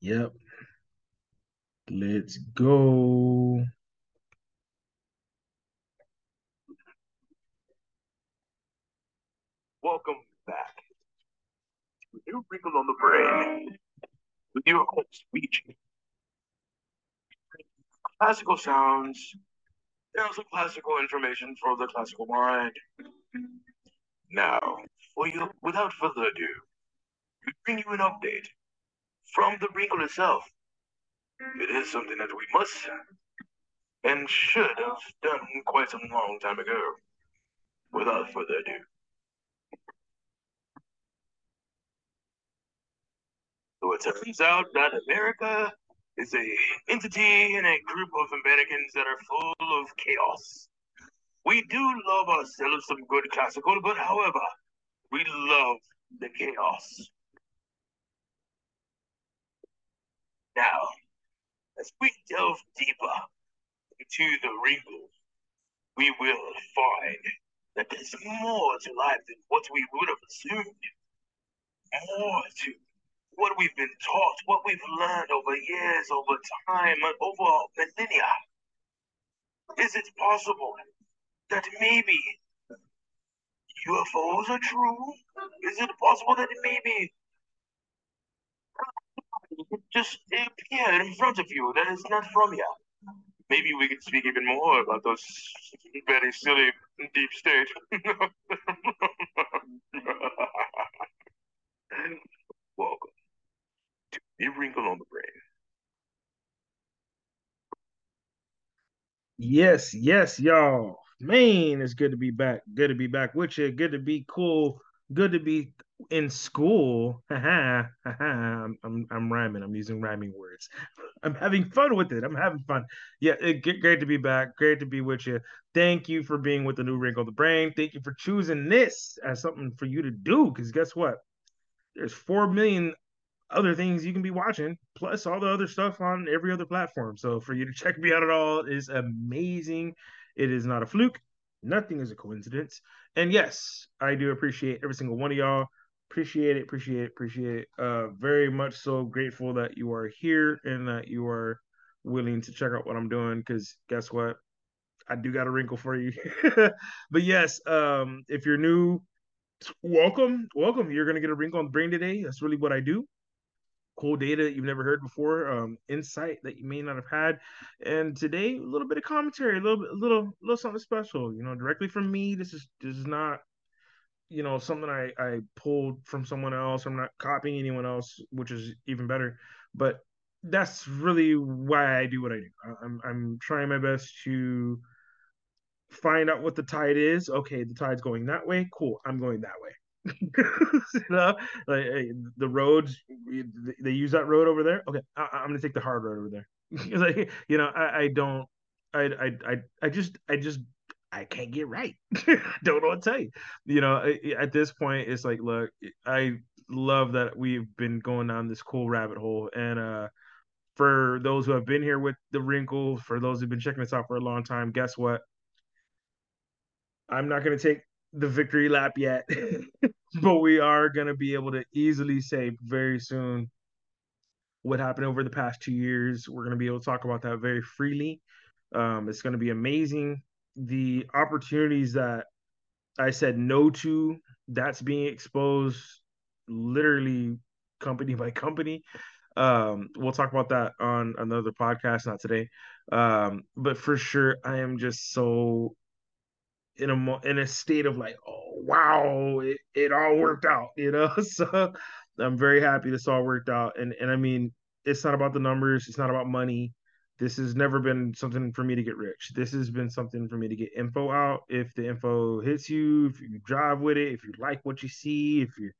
Yep. Let's go. Welcome back to new wrinkle on the brain with your host, Ouija. Classical sounds, there's some classical information for the classical mind. Now, for you, without further ado, we bring you an update from the wrinkle itself. It is something that we must and should have done quite some long time ago. Without further ado. So it turns out that America is a entity and a group of Americans that are full of chaos. We do love ourselves some good classical, but however, we love the chaos. Now, as we delve deeper into the wrinkle, we will find that there's more to life than what we would have assumed. More to what we've been taught, what we've learned over years, over time, and over millennia. Is it possible that maybe UFOs are true? Is it possible that maybe just appeared in front of you that is not from you? Maybe we could speak even more about those very silly deep state. Welcome to the wrinkle on the brain. Yes, yes, y'all. Man, it's good to be back. Good to be back with you. Good to be cool. Good to be in school. I'm, I'm, I'm rhyming. I'm using rhyming words. I'm having fun with it. I'm having fun. Yeah, eh, it, great to be back. Great to be with you. Thank you for being with the new wrinkle of the brain. Thank you for choosing this as something for you to do. Because guess what? There's four million other things you can be watching, plus all the other stuff on every other platform. So for you to check me out at all is amazing. It is not a fluke. Nothing is a coincidence. And yes, I do appreciate every single one of y'all. Appreciate it, appreciate it, appreciate it. Uh, very much so grateful that you are here and that you are willing to check out what I'm doing. Because guess what? I do got a wrinkle for you. but yes, um, if you're new, welcome, welcome. You're gonna get a wrinkle on the brain today. That's really what I do cool data you've never heard before, um, insight that you may not have had, and today a little bit of commentary, a little bit, a little, little something special. You know, directly from me. This is this is not, you know, something I I pulled from someone else. I'm not copying anyone else, which is even better. But that's really why I do what I do. I'm I'm trying my best to find out what the tide is. Okay, the tide's going that way. Cool. I'm going that way. you know, like hey, the roads they use that road over there. Okay, I, am gonna take the hard road over there. like you know, I, I don't, I, I, I, I just, I just, I can't get right. don't know what to tell you. You know, at this point, it's like, look, I love that we've been going down this cool rabbit hole, and uh, for those who have been here with the wrinkle, for those who've been checking this out for a long time, guess what? I'm not going to take the victory lap yet, but we are going to be able to easily say very soon what happened over the past two years. We're going to be able to talk about that very freely. Um, it's going to be amazing. The opportunities that I said no to, that's being exposed literally company by company. Um, we'll talk about that on another podcast, not today. Um, but for sure, I am just so in a in a state of like, oh wow, it, it all worked out, you know. So I'm very happy this all worked out. And and I mean, it's not about the numbers, it's not about money. This has never been something for me to get rich. This has been something for me to get info out. If the info hits you, if you drive with it, if you like what you see, if you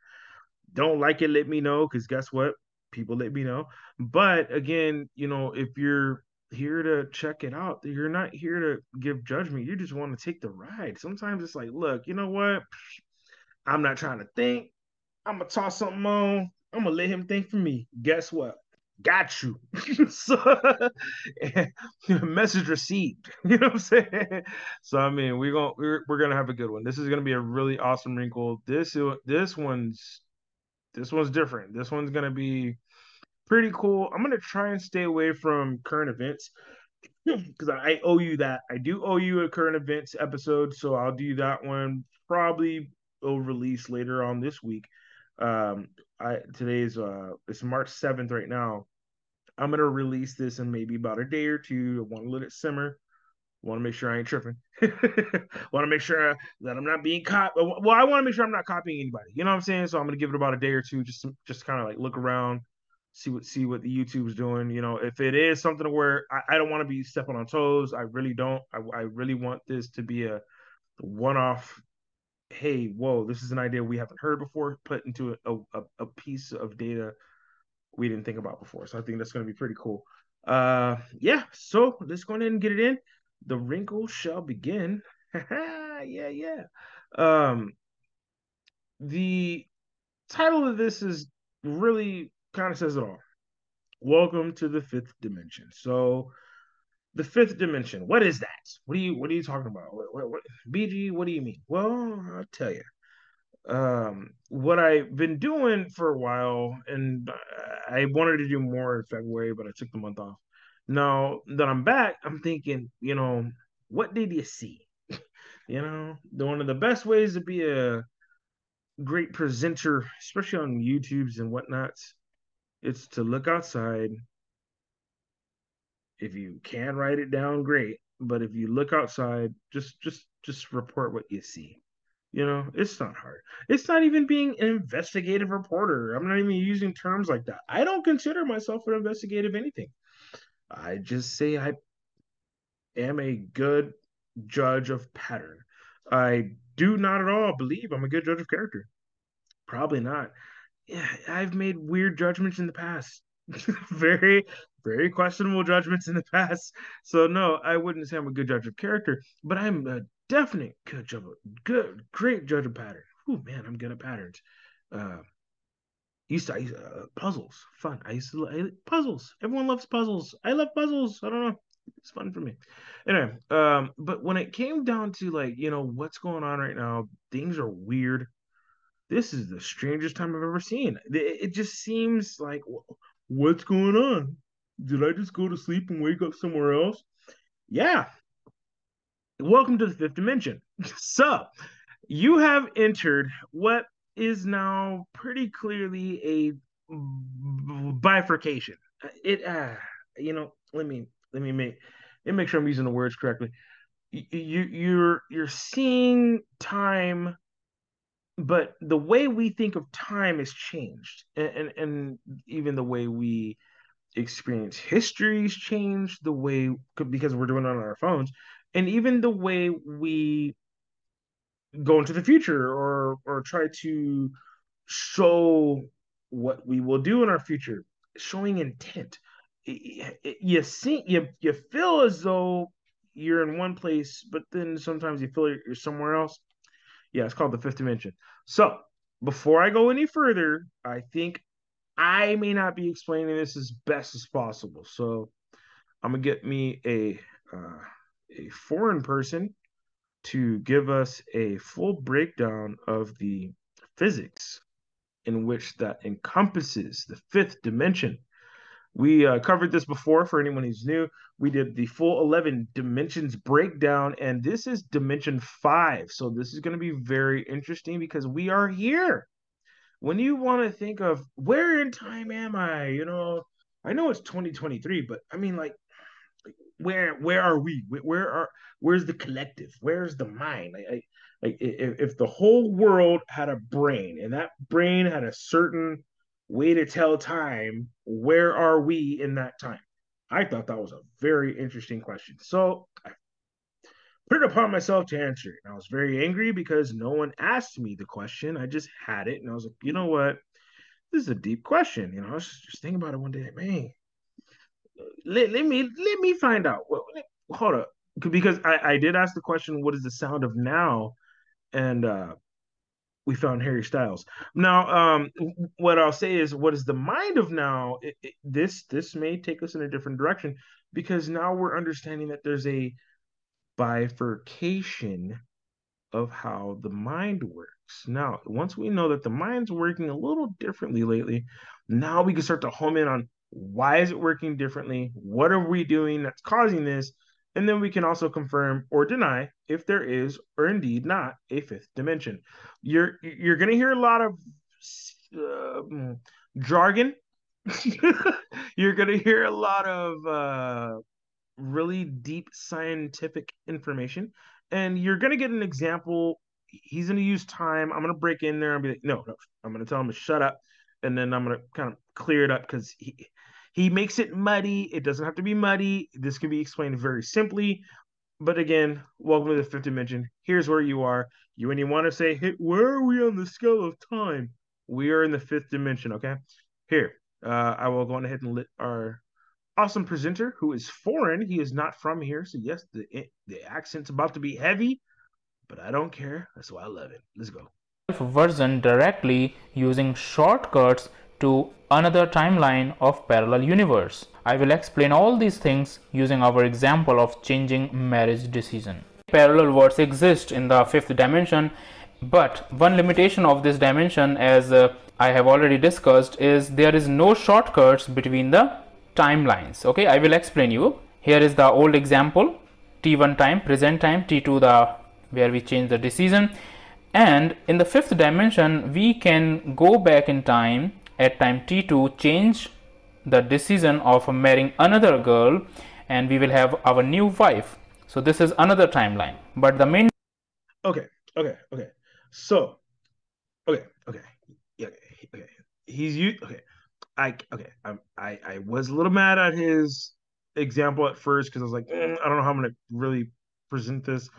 don't like it, let me know. Because guess what? People let me know. But again, you know, if you're here to check it out. You're not here to give judgment. You just want to take the ride. Sometimes it's like, look, you know what? I'm not trying to think. I'm gonna toss something on. I'm gonna let him think for me. Guess what? Got you. so message received. You know what I'm saying? So I mean, we're gonna we're, we're gonna have a good one. This is gonna be a really awesome wrinkle. This this one's this one's different. This one's gonna be pretty cool. I'm gonna try and stay away from current events because I owe you that. I do owe you a current events episode, so I'll do that one. Probably will release later on this week. Um, I today's uh it's March seventh right now. I'm gonna release this in maybe about a day or two. I want to let it simmer. Want to make sure I ain't tripping. want to make sure that I'm not being caught. Well, I want to make sure I'm not copying anybody. You know what I'm saying? So I'm gonna give it about a day or two, just just kind of like look around, see what see what the YouTube's doing. You know, if it is something where I, I don't want to be stepping on toes, I really don't. I, I really want this to be a one-off. Hey, whoa, this is an idea we haven't heard before. Put into a, a, a piece of data we didn't think about before. So I think that's going to be pretty cool. Uh, yeah. So let's go ahead and get it in. The wrinkle shall begin. yeah, yeah. Um, the title of this is really kind of says it all. Welcome to the fifth dimension. So, the fifth dimension. What is that? What are you What are you talking about? What, what, what, BG? What do you mean? Well, I'll tell you. Um, what I've been doing for a while, and I wanted to do more in February, but I took the month off. Now that I'm back, I'm thinking, you know, what did you see? you know, the, one of the best ways to be a great presenter, especially on YouTubes and whatnots, it's to look outside. If you can write it down, great. But if you look outside, just just just report what you see. You know, it's not hard. It's not even being an investigative reporter. I'm not even using terms like that. I don't consider myself an investigative anything. I just say I am a good judge of pattern. I do not at all believe I'm a good judge of character. Probably not. Yeah, I've made weird judgments in the past. very, very questionable judgments in the past. So no, I wouldn't say I'm a good judge of character, but I'm a definite good judge of good, great judge of pattern. Oh man, I'm good at patterns. Uh, used to, I used uh, puzzles, fun. I used to I, puzzles. Everyone loves puzzles. I love puzzles. I don't know. It's fun for me. Anyway, um, but when it came down to like, you know, what's going on right now, things are weird. This is the strangest time I've ever seen. It, it just seems like, what's going on? Did I just go to sleep and wake up somewhere else? Yeah. Welcome to the fifth dimension. so, you have entered what is now pretty clearly a bifurcation. It, uh, you know, let me let me make let me make sure I'm using the words correctly. You you're you're seeing time, but the way we think of time has changed, and and, and even the way we experience histories changed. The way because we're doing it on our phones, and even the way we go into the future or or try to show what we will do in our future. Showing intent. You see you you feel as though you're in one place but then sometimes you feel you're somewhere else. Yeah it's called the fifth dimension. So before i go any further i think i may not be explaining this as best as possible so i'm gonna get me a uh, a foreign person to give us a full breakdown of the physics in which that encompasses the fifth dimension. We uh, covered this before for anyone who's new. We did the full 11 dimensions breakdown, and this is dimension five. So, this is going to be very interesting because we are here. When you want to think of where in time am I, you know, I know it's 2023, but I mean, like, where where are we? Where are where's the collective? Where's the mind? Like, like if, if the whole world had a brain and that brain had a certain way to tell time, where are we in that time? I thought that was a very interesting question. So I put it upon myself to answer it. And I was very angry because no one asked me the question. I just had it. And I was like, you know what? This is a deep question. You know, I was just, just thinking about it one day. Man, let, let me let me find out. Well, hold up, because I, I did ask the question, "What is the sound of now?" And uh, we found Harry Styles. Now, um, what I'll say is, what is the mind of now? It, it, this this may take us in a different direction because now we're understanding that there's a bifurcation of how the mind works. Now, once we know that the mind's working a little differently lately, now we can start to home in on Why is it working differently? What are we doing that's causing this? And then we can also confirm or deny if there is or indeed not a fifth dimension. You're you're going to hear a lot of uh, jargon. you're going to hear a lot of uh, really deep scientific information, and you're going to get an example. He's going to use time. I'm going to break in there and be like, no, no. I'm going to tell him to shut up, and then I'm going to kind of clear it up because he he makes it muddy. It doesn't have to be muddy. This can be explained very simply. But again, welcome to the fifth dimension. Here's where you are. You when you want to say, hey, where are we on the scale of time? We are in the fifth dimension. Okay. Here, uh, I will go ahead and lit our awesome presenter who is foreign. He is not from here. So yes, the the accent's about to be heavy, but I don't care. That's why I love it. Let's go. Version directly using shortcuts to another timeline of parallel universe. I will explain all these things using our example of changing marriage decision. Parallel worlds exist in the fifth dimension, but one limitation of this dimension as uh, I have already discussed is there is no shortcuts between the timelines. Okay, I will explain you. Here is the old example. T1 time, present time, t2 the where we change the decision. And in the fifth dimension we can go back in time at time t2 change the decision of marrying another girl and we will have our new wife. So this is another timeline. But the main okay okay okay. So okay okay. Yeah okay he's you okay i okay I'm, i i was a little mad at his example at first because i was like mm, i don't know how i'm gonna really present this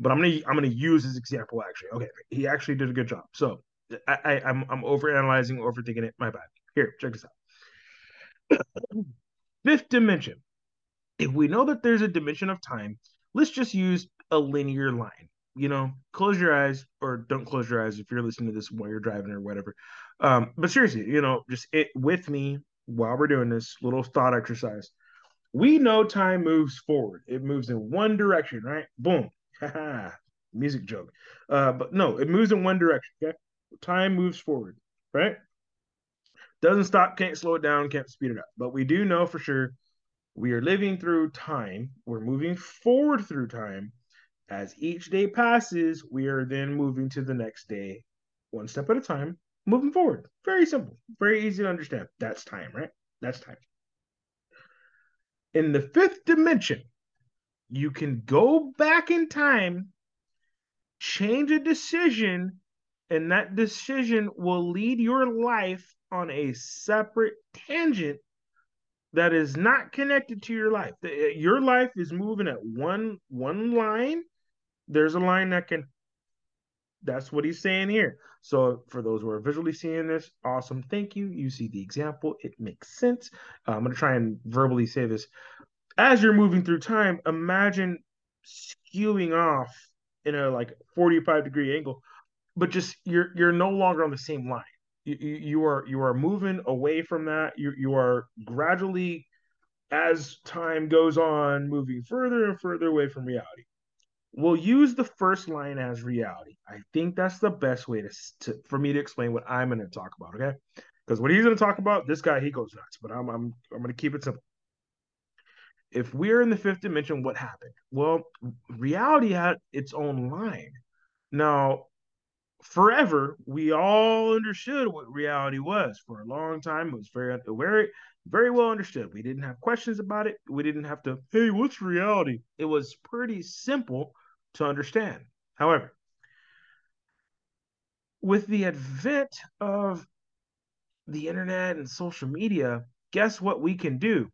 but i'm gonna i'm gonna use his example actually okay he actually did a good job so I, I I'm I'm overanalyzing, overthinking it. My bad. Here, check this out. Fifth dimension. If we know that there's a dimension of time, let's just use a linear line. You know, close your eyes or don't close your eyes if you're listening to this while you're driving or whatever. Um, but seriously, you know, just it with me while we're doing this little thought exercise. We know time moves forward. It moves in one direction, right? Boom. Music joke. Uh, but no, it moves in one direction. Okay time moves forward, right? Doesn't stop, can't slow it down, can't speed it up. But we do know for sure we are living through time. We're moving forward through time. As each day passes, we are then moving to the next day, one step at a time, moving forward. Very simple, very easy to understand. That's time, right? That's time. In the fifth dimension, you can go back in time, change a decision, and that decision will lead your life on a separate tangent that is not connected to your life. Your life is moving at one one line. There's a line that can. That's what he's saying here. So for those who are visually seeing this, awesome. Thank you. You see the example. It makes sense. Uh, I'm going to try and verbally say this. As you're moving through time, imagine skewing off in a like 45 degree angle but just you're you're no longer on the same line. You, you, are you are moving away from that. You you are gradually, as time goes on, moving further and further away from reality. We'll use the first line as reality. I think that's the best way to, to for me to explain what I'm going to talk about. Okay, because what he's going to talk about, this guy he goes nuts. But I'm I'm I'm going to keep it simple. If we're in the fifth dimension, what happened? Well, reality had its own line. Now, forever we all understood what reality was for a long time. It was very very very well understood. We didn't have questions about it. We didn't have to, hey, what's reality? It was pretty simple to understand. However, with the advent of the internet and social media, guess what we can do?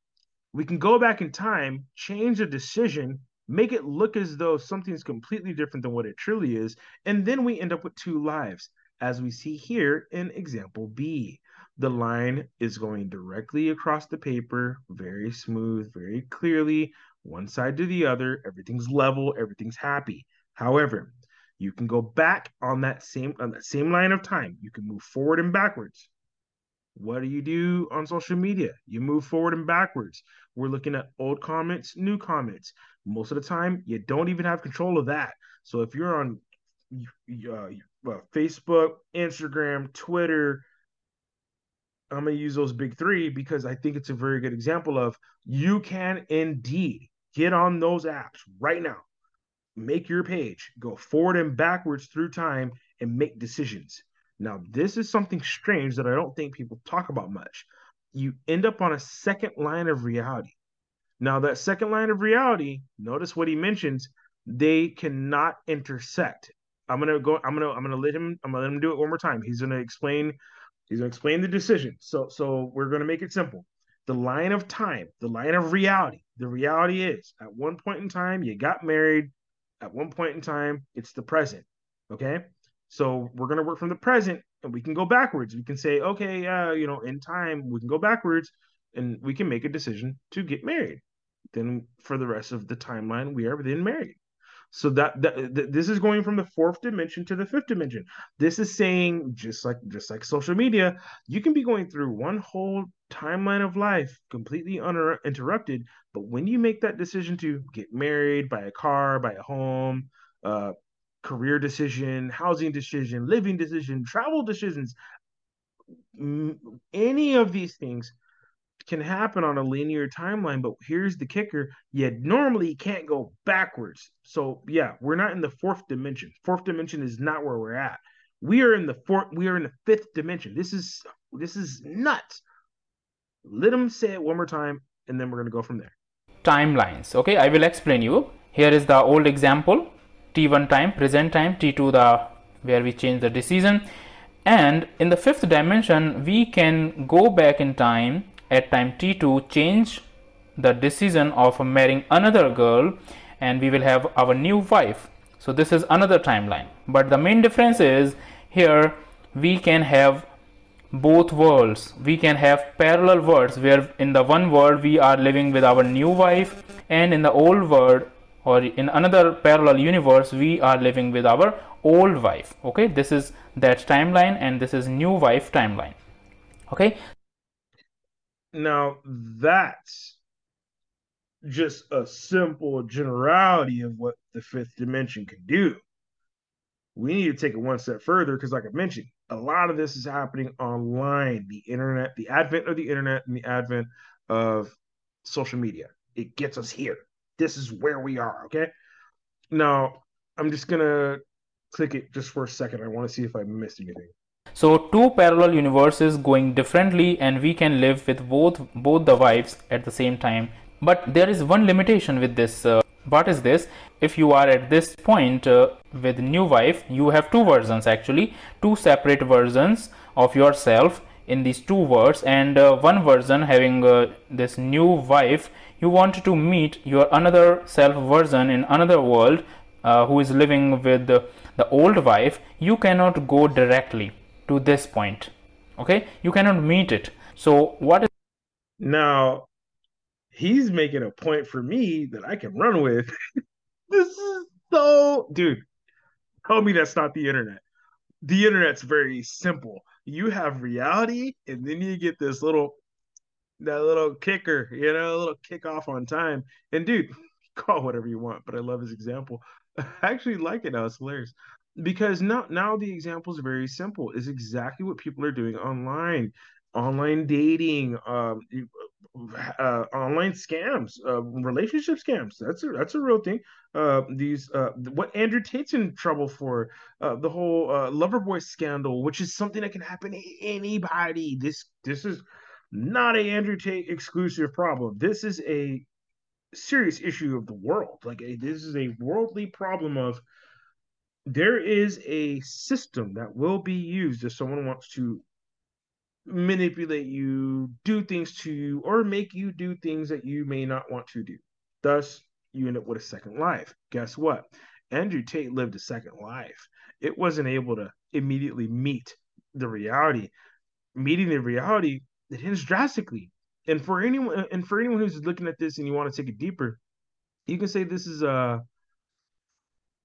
We can go back in time, change a decision, make it look as though something's completely different than what it truly is, and then we end up with two lives, as we see here in example B. The line is going directly across the paper, very smooth, very clearly, one side to the other. Everything's level, everything's happy. However, you can go back on that same on that same line of time. You can move forward and backwards. What do you do on social media? You move forward and backwards. We're looking at old comments, new comments. Most of the time, you don't even have control of that. So if you're on uh, Facebook, Instagram, Twitter, I'm going to use those big three because I think it's a very good example of you can indeed get on those apps right now, make your page, go forward and backwards through time, and make decisions. Now, this is something strange that I don't think people talk about much. You end up on a second line of reality. Now, that second line of reality, notice what he mentions, they cannot intersect. I'm gonna go, I'm gonna, I'm gonna let him, I'm gonna let him do it one more time. He's gonna explain He's to explain the decision. So, so we're to make it simple. The line of time, the line of reality. The reality is, at one point in time, you got married. At one point in time, it's the present. Okay. So we're going to work from the present, and we can go backwards. We can say, okay, uh, you know, in time, we can go backwards, and we can make a decision to get married. Then, for the rest of the timeline, we are then married. So that, that, this is going from the fourth dimension to the fifth dimension. This is saying just like just like social media, you can be going through one whole timeline of life completely uninterrupted, but when you make that decision to get married, buy a car, buy a home, uh, career decision, housing decision, living decision, travel decisions, any of these things can happen on a linear timeline, but here's the kicker: you normally can't go backwards. So yeah, we're not in the fourth dimension. Fourth dimension is not where we're at. We are in the fourth. We are in the fifth dimension. This is this is nuts. Let them say it one more time, and then we're gonna go from there. Timelines. Okay, I will explain you. Here is the old example: t1 time, present time, t2 the where we change the decision, and in the fifth dimension we can go back in time at time t2 change the decision of marrying another girl and we will have our new wife. So this is another timeline. But the main difference is here we can have both worlds. We can have parallel worlds where in the one world we are living with our new wife and in the old world or in another parallel universe we are living with our old wife. Okay this is that timeline and this is new wife timeline. Okay now that's just a simple generality of what the fifth dimension can do. We need to take it one step further because, like I mentioned, a lot of this is happening online. The internet, the advent of the internet, and the advent of social media. It gets us here. This is where we are. Okay. Now, I'm just going to click it just for a second. I want to see if I missed anything. So two parallel universes going differently and we can live with both both the wives at the same time. But there is one limitation with this. Uh, what is this? If you are at this point uh, with new wife, you have two versions actually, two separate versions of yourself in these two worlds and uh, one version having uh, this new wife you want to meet your another self version in another world uh, who is living with the, the old wife you cannot go directly to this point okay? You cannot meet it. So what is now he's making a point for me that i can run with. This is so dude tell me that's not the internet. The internet's very simple. You have reality and then you get this little that little kicker you know a little kick off on time. And dude call whatever you want but i love his example. I actually like it now. It's hilarious because now now the example is very simple is exactly what people are doing online online dating um uh, online scams uh, relationship scams that's a that's a real thing uh these uh what andrew tate's in trouble for uh the whole uh loverboy scandal which is something that can happen to anybody this this is not a andrew tate exclusive problem this is a serious issue of the world like a, this is a worldly problem of there is a system that will be used if someone wants to manipulate you, do things to you, or make you do things that you may not want to do. Thus, you end up with a second life. Guess what? Andrew Tate lived a second life. It wasn't able to immediately meet the reality. Meeting the reality, it hinges drastically. And for anyone, and for anyone who's looking at this and you want to take it deeper, you can say this is a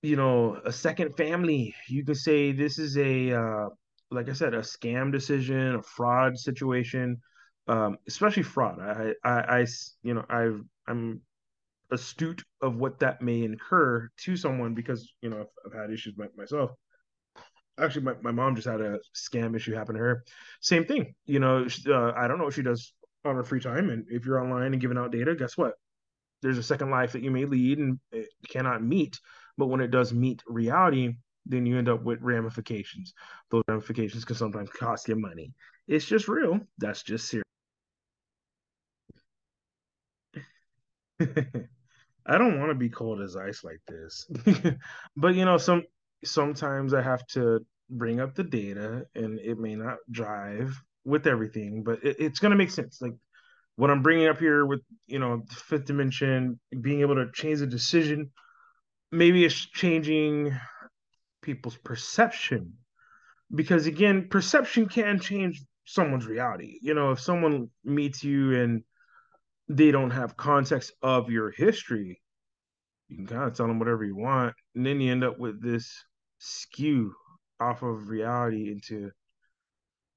you know a second family you can say this is a uh, like i said a scam decision a fraud situation um, especially fraud I, I i you know i've i'm astute of what that may incur to someone because you know i've, I've had issues myself actually my, my mom just had a scam issue happen to her. Same thing. You know, uh, I don't know what she does on her free time. And if you're online and giving out data, guess what? There's a second life that you may lead and cannot meet. But when it does meet reality, then you end up with ramifications. Those ramifications can sometimes cost you money. It's just real. That's just serious. I don't want to be cold as ice like this. but you know, some sometimes I have to bring up the data and it may not drive with everything, but it, it's going to make sense. Like what I'm bringing up here with, you know, fifth dimension, being able to change a decision, maybe it's changing people's perception. Because again, perception can change someone's reality. You know, if someone meets you and they don't have context of your history, you can kind of tell them whatever you want. And then you end up with this skew off of reality into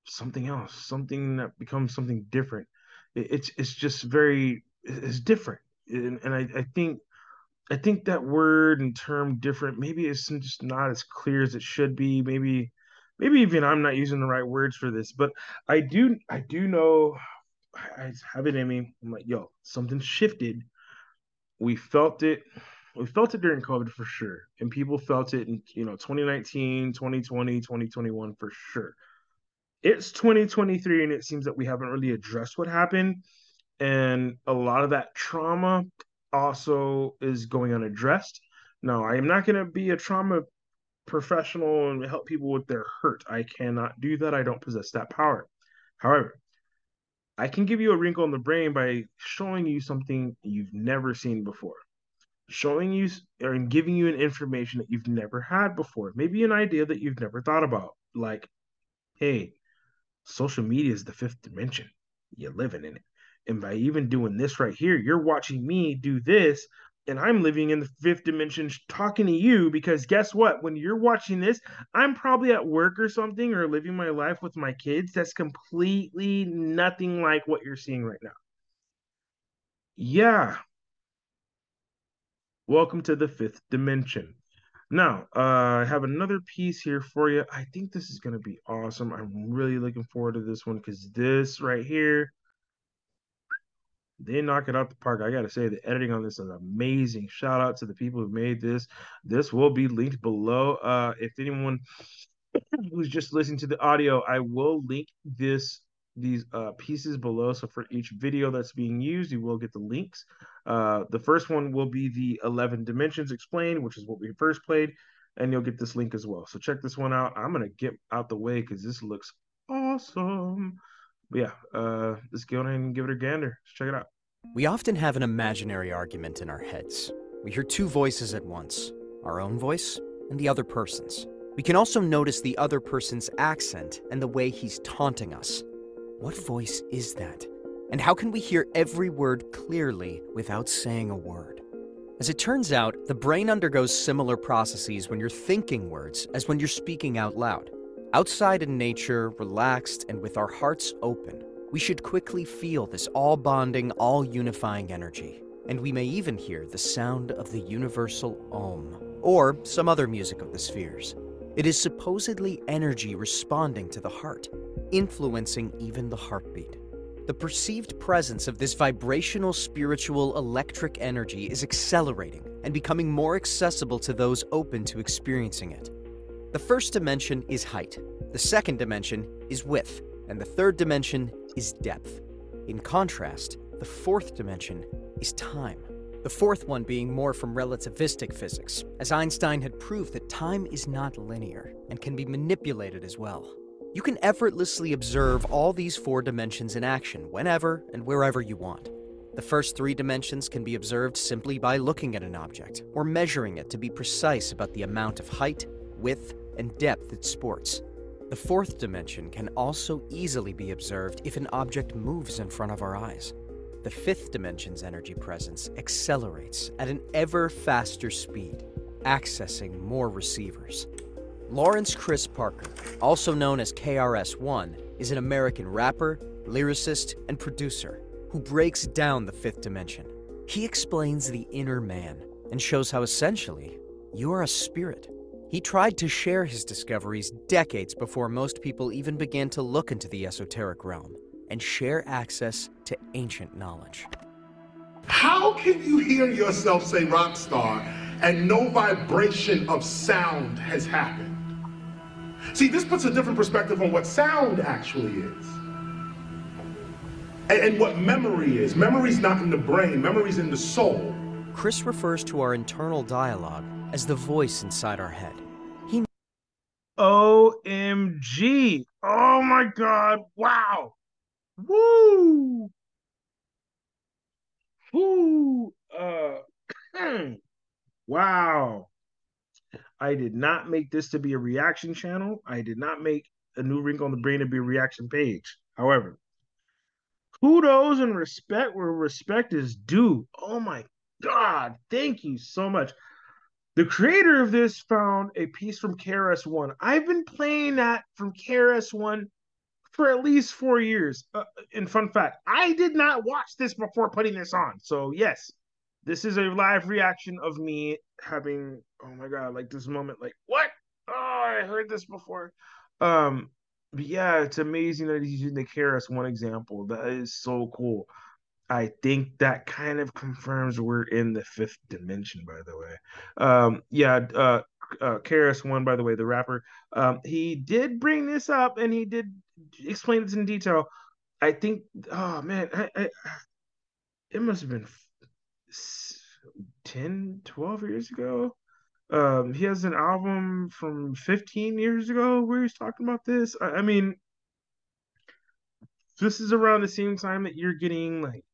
something else, something that becomes something different. It, it's it's just very it's different, and, and I, I think I think that word and term different maybe it's just not as clear as it should be. Maybe maybe even I'm not using the right words for this, but I do I do know I have it in me. I'm like, yo, something shifted. We felt it we felt it during COVID for sure. And people felt it in, you know, 2019, 2020, 2021 for sure. It's 2023 and it seems that we haven't really addressed what happened. And a lot of that trauma also is going unaddressed. No, I am not going to be a trauma professional and help people with their hurt. I cannot do that. I don't possess that power. However, I can give you a wrinkle in the brain by showing you something you've never seen before showing you or giving you an information that you've never had before, maybe an idea that you've never thought about. Like, hey, social media is the fifth dimension. You're living in it. And by even doing this right here, you're watching me do this, and I'm living in the fifth dimension talking to you because guess what? When you're watching this, I'm probably at work or something or living my life with my kids. That's completely nothing like what you're seeing right now. Yeah, Welcome to the fifth dimension. Now, uh, I have another piece here for you. I think this is going to be awesome. I'm really looking forward to this one because this right here, they knock it out the park. I got to say, the editing on this is amazing. Shout out to the people who made this. This will be linked below. Uh, if anyone who's just listening to the audio, I will link this these uh, pieces below. So for each video that's being used, you will get the links. Uh, the first one will be the 11 dimensions explained, which is what we first played, and you'll get this link as well. So check this one out. I'm gonna get out the way because this looks awesome. But yeah, uh, let's go ahead and give it a gander. Let's check it out. We often have an imaginary argument in our heads. We hear two voices at once our own voice and the other person's. We can also notice the other person's accent and the way he's taunting us. What voice is that? And how can we hear every word clearly without saying a word? As it turns out, the brain undergoes similar processes when you're thinking words as when you're speaking out loud. Outside in nature, relaxed, and with our hearts open, we should quickly feel this all bonding, all unifying energy. And we may even hear the sound of the universal Om, or some other music of the spheres. It is supposedly energy responding to the heart, influencing even the heartbeat. The perceived presence of this vibrational, spiritual, electric energy is accelerating and becoming more accessible to those open to experiencing it. The first dimension is height, the second dimension is width, and the third dimension is depth. In contrast, the fourth dimension is time. The fourth one being more from relativistic physics, as Einstein had proved that time is not linear and can be manipulated as well. You can effortlessly observe all these four dimensions in action whenever and wherever you want. The first three dimensions can be observed simply by looking at an object or measuring it to be precise about the amount of height, width, and depth it sports. The fourth dimension can also easily be observed if an object moves in front of our eyes. The fifth dimension's energy presence accelerates at an ever faster speed, accessing more receivers. Lawrence Chris Parker, also known as KRS-One, is an American rapper, lyricist, and producer who breaks down the fifth dimension. He explains the inner man and shows how essentially you are a spirit. He tried to share his discoveries decades before most people even began to look into the esoteric realm and share access to ancient knowledge. How can you hear yourself say rock star and no vibration of sound has happened? See, this puts a different perspective on what sound actually is. And, and what memory is. Memory's not in the brain, memory's in the soul. Chris refers to our internal dialogue as the voice inside our head. He OMG. Oh my God. Wow. Woo. Woo. Uh, wow. I did not make this to be a reaction channel. I did not make a new wrinkle on the brain to be a reaction page. However, kudos and respect where respect is due. Oh my God. Thank you so much. The creator of this found a piece from KRS-One. I've been playing that from KRS-One for at least four years. Uh, fun fact, I did not watch this before putting this on. So yes, this is a live reaction of me having oh my god, like this moment, like what? Oh, I heard this before. Um, but yeah, it's amazing that he's using the KRS-One example. That is so cool. I think that kind of confirms we're in the fifth dimension, by the way. Um, yeah, uh, uh, KRS-One, by the way, the rapper, um, he did bring this up and he did explain this in detail. I think, oh man, I, I, it must have been 10, 12 years ago. Um, he has an album from 15 years ago where he's talking about this. I, I mean, this is around the same time that you're getting like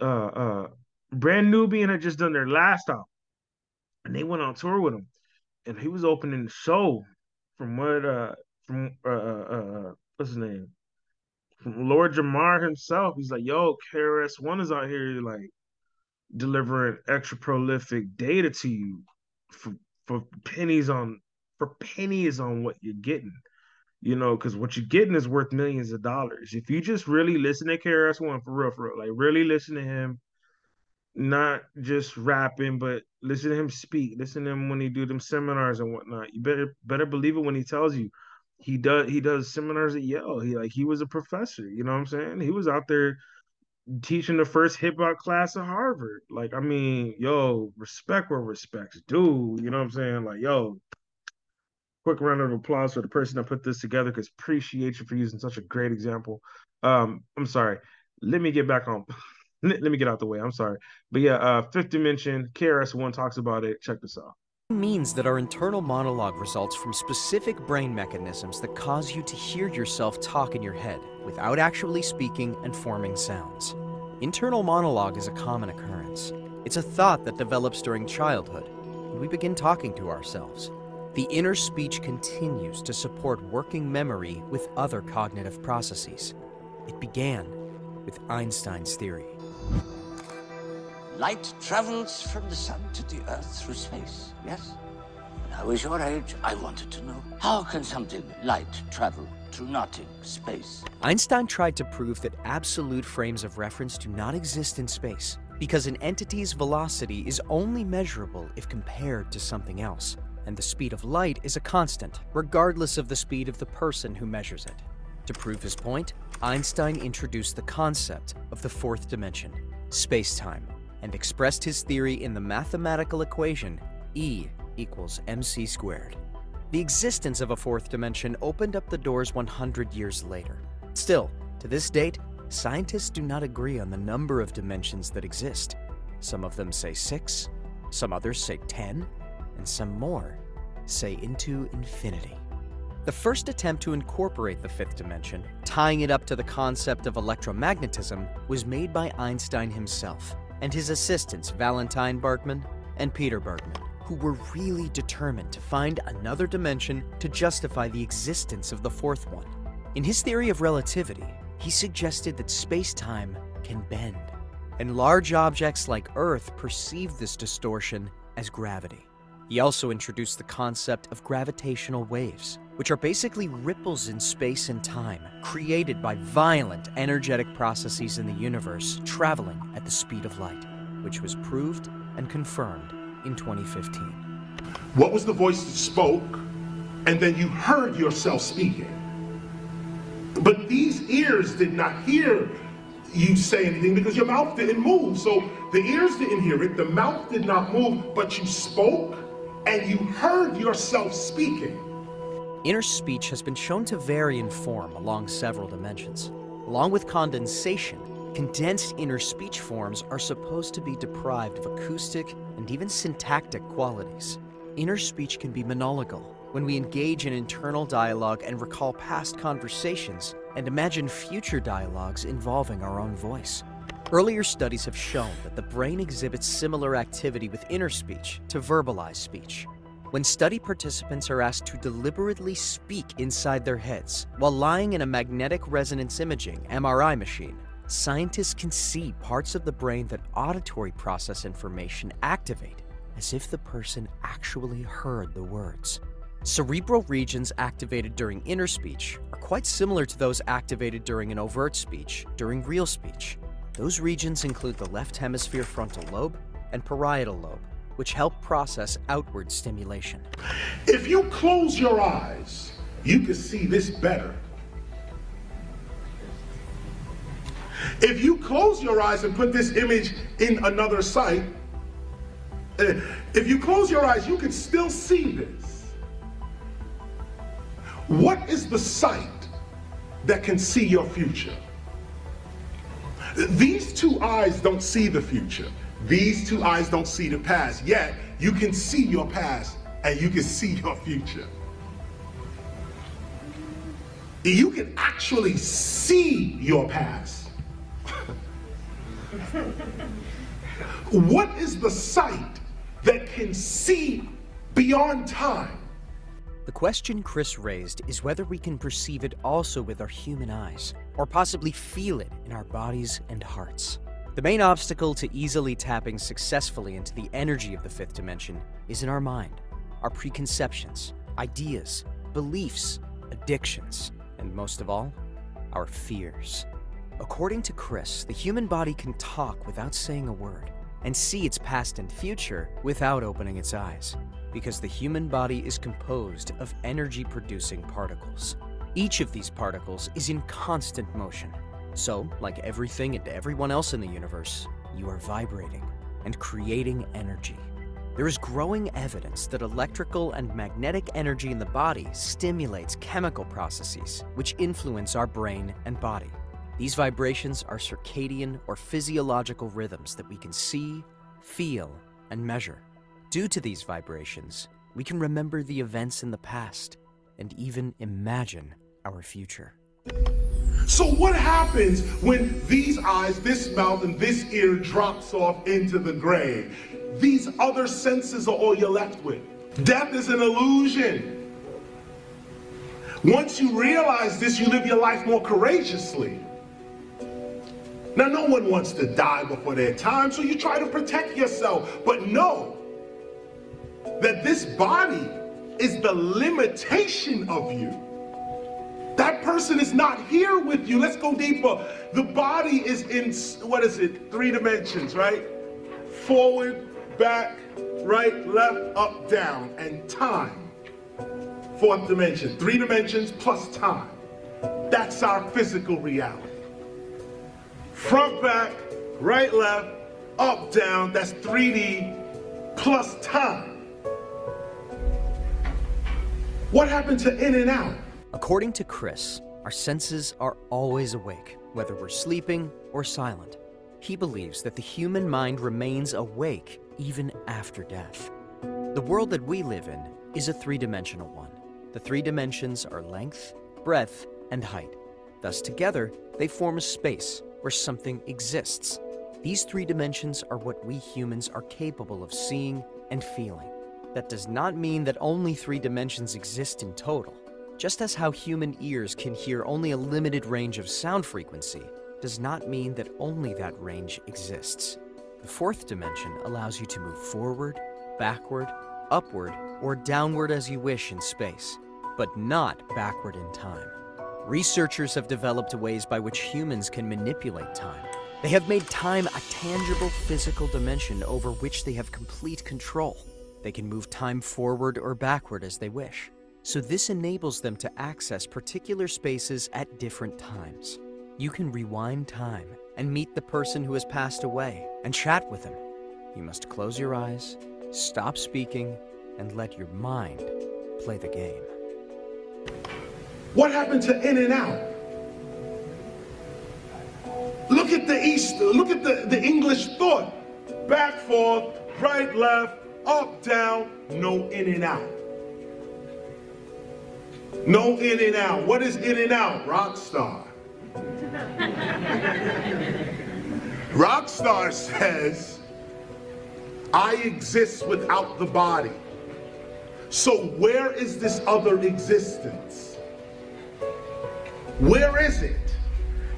uh uh Brand Nubian had just done their last album. And they went on tour with him. And he was opening the show from what uh from uh, uh, uh what's his name? From Lord Jamar himself. He's like yo KRS One is out here like delivering extra prolific data to you for for pennies on for pennies on what you're getting you know, because what you're getting is worth millions of dollars. If you just really listen to KRS One for real, for real, like really listen to him, not just rapping, but listen to him speak, listen to him when he do them seminars and whatnot. You better better believe it when he tells you he does he does seminars at Yale. He like he was a professor, you know what I'm saying? He was out there teaching the first hip hop class at Harvard. Like, I mean, yo, respect where respect's due. You know what I'm saying? Like, yo, quick round of applause for the person that put this together because appreciate you for using such a great example. Um, I'm sorry. Let me get back on. let, let me get out the way. I'm sorry. But yeah, uh, fifth dimension, KRS-One talks about it. Check this out. means that our internal monologue results from specific brain mechanisms that cause you to hear yourself talk in your head without actually speaking and forming sounds. Internal monologue is a common occurrence. It's a thought that develops during childhood, and we begin talking to ourselves. The inner speech continues to support working memory with other cognitive processes. It began with Einstein's theory. Light travels from the sun to the earth through space, yes? When I was your age, I wanted to know how can something light travel through nothing, space? Einstein tried to prove that absolute frames of reference do not exist in space because an entity's velocity is only measurable if compared to something else and the speed of light is a constant, regardless of the speed of the person who measures it. To prove his point, Einstein introduced the concept of the fourth dimension, spacetime, and expressed his theory in the mathematical equation E equals mc squared. The existence of a fourth dimension opened up the doors 100 years later. Still, to this date, scientists do not agree on the number of dimensions that exist. Some of them say six, some others say 10, and some more say into infinity. The first attempt to incorporate the fifth dimension, tying it up to the concept of electromagnetism, was made by Einstein himself and his assistants Valentine Bargmann and Peter Bergmann, who were really determined to find another dimension to justify the existence of the fourth one. In his theory of relativity, he suggested that space-time can bend, and large objects like Earth perceive this distortion as gravity. He also introduced the concept of gravitational waves, which are basically ripples in space and time created by violent energetic processes in the universe traveling at the speed of light, which was proved and confirmed in 2015. What was the voice that spoke? And then you heard yourself speaking. But these ears did not hear you say anything because your mouth didn't move. So the ears didn't hear it, the mouth did not move, but you spoke and you heard yourself speaking. Inner speech has been shown to vary in form along several dimensions. Along with condensation, condensed inner speech forms are supposed to be deprived of acoustic and even syntactic qualities. Inner speech can be monologal, when we engage in internal dialogue and recall past conversations and imagine future dialogues involving our own voice. Earlier studies have shown that the brain exhibits similar activity with inner speech to verbalized speech. When study participants are asked to deliberately speak inside their heads while lying in a magnetic resonance imaging MRI machine, scientists can see parts of the brain that auditory process information activate as if the person actually heard the words. Cerebral regions activated during inner speech are quite similar to those activated during an overt speech during real speech. Those regions include the left hemisphere frontal lobe and parietal lobe, which help process outward stimulation. If you close your eyes, you can see this better. If you close your eyes and put this image in another sight, eh, if you close your eyes, you can still see this. What is the sight that can see your future? These two eyes don't see the future. These two eyes don't see the past. Yet, you can see your past and you can see your future. You can actually see your past. what is the sight that can see beyond time? The question Chris raised is whether we can perceive it also with our human eyes, or possibly feel it in our bodies and hearts. The main obstacle to easily tapping successfully into the energy of the fifth dimension is in our mind, our preconceptions, ideas, beliefs, addictions, and most of all, our fears. According to Chris, the human body can talk without saying a word and see its past and future without opening its eyes because the human body is composed of energy producing particles. Each of these particles is in constant motion. So, like everything and everyone else in the universe, you are vibrating and creating energy. There is growing evidence that electrical and magnetic energy in the body stimulates chemical processes which influence our brain and body. These vibrations are circadian or physiological rhythms that we can see, feel, and measure. Due to these vibrations, we can remember the events in the past and even imagine our future. So what happens when these eyes, this mouth, and this ear drops off into the grave? These other senses are all you're left with. Death is an illusion. Once you realize this, you live your life more courageously. Now, no one wants to die before their time, so you try to protect yourself. But know that this body is the limitation of you. Person is not here with you. Let's go deeper. The body is in, what is it, three dimensions, right? Forward, back, right, left, up, down, and time. Fourth dimension, three dimensions plus time. That's our physical reality. Front, back, right, left, up, down, that's 3D plus time. What happened to in and out? According to Chris, our senses are always awake, whether we're sleeping or silent. He believes that the human mind remains awake even after death. The world that we live in is a three dimensional one. The three dimensions are length, breadth, and height. Thus, together, they form a space where something exists. These three dimensions are what we humans are capable of seeing and feeling. That does not mean that only three dimensions exist in total. Just as how human ears can hear only a limited range of sound frequency, does not mean that only that range exists. The fourth dimension allows you to move forward, backward, upward, or downward as you wish in space, but not backward in time. Researchers have developed ways by which humans can manipulate time. They have made time a tangible physical dimension over which they have complete control. They can move time forward or backward as they wish. So, this enables them to access particular spaces at different times. You can rewind time and meet the person who has passed away and chat with them. You must close your eyes, stop speaking, and let your mind play the game. What happened to in and out? Look at the East, look at the, the English thought. Back, forth, right, left, up, down, no in and out. No in and out. What is in and out? Rockstar. Rockstar says, I exist without the body. So where is this other existence? Where is it?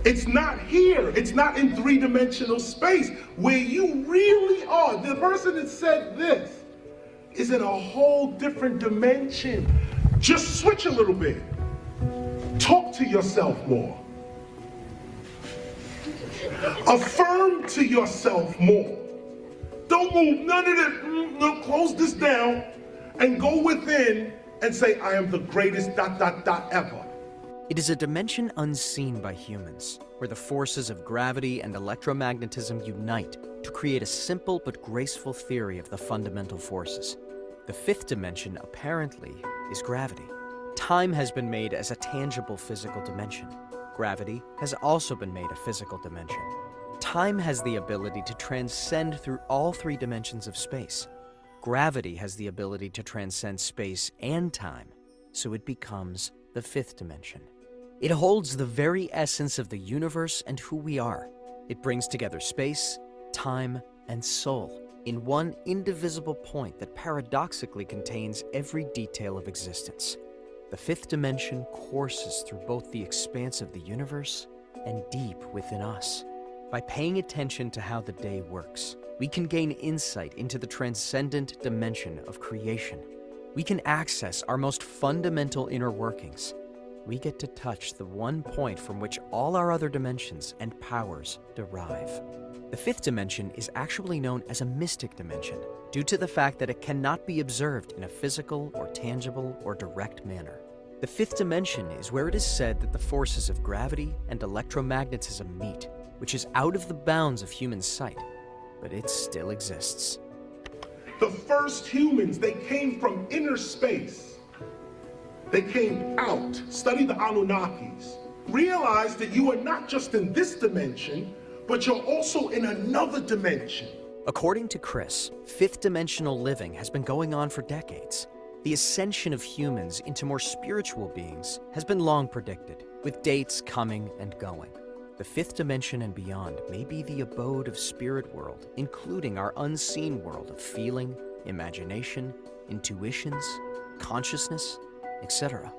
It's not here. It's not in three dimensional space where you really are. The person that said this is in a whole different dimension. Just switch a little bit. Talk to yourself more. Affirm to yourself more. Don't move none of that. Mm, close this down and go within and say, I am the greatest dot dot dot ever. It is a dimension unseen by humans, where the forces of gravity and electromagnetism unite to create a simple but graceful theory of the fundamental forces. The fifth dimension, apparently, is gravity. Time has been made as a tangible physical dimension. Gravity has also been made a physical dimension. Time has the ability to transcend through all three dimensions of space. Gravity has the ability to transcend space and time, so it becomes the fifth dimension. It holds the very essence of the universe and who we are. It brings together space, time, and soul in one indivisible point that paradoxically contains every detail of existence. The fifth dimension courses through both the expanse of the universe and deep within us. By paying attention to how the day works, we can gain insight into the transcendent dimension of creation. We can access our most fundamental inner workings. We get to touch the one point from which all our other dimensions and powers derive. The fifth dimension is actually known as a mystic dimension due to the fact that it cannot be observed in a physical or tangible or direct manner. The fifth dimension is where it is said that the forces of gravity and electromagnetism meet, which is out of the bounds of human sight, but it still exists. The first humans, they came from inner space. They came out, studied the Anunnakis, realized that you are not just in this dimension, but you're also in another dimension. According to Chris, fifth dimensional living has been going on for decades. The ascension of humans into more spiritual beings has been long predicted, with dates coming and going. The fifth dimension and beyond may be the abode of spirit world, including our unseen world of feeling, imagination, intuitions, consciousness, etc.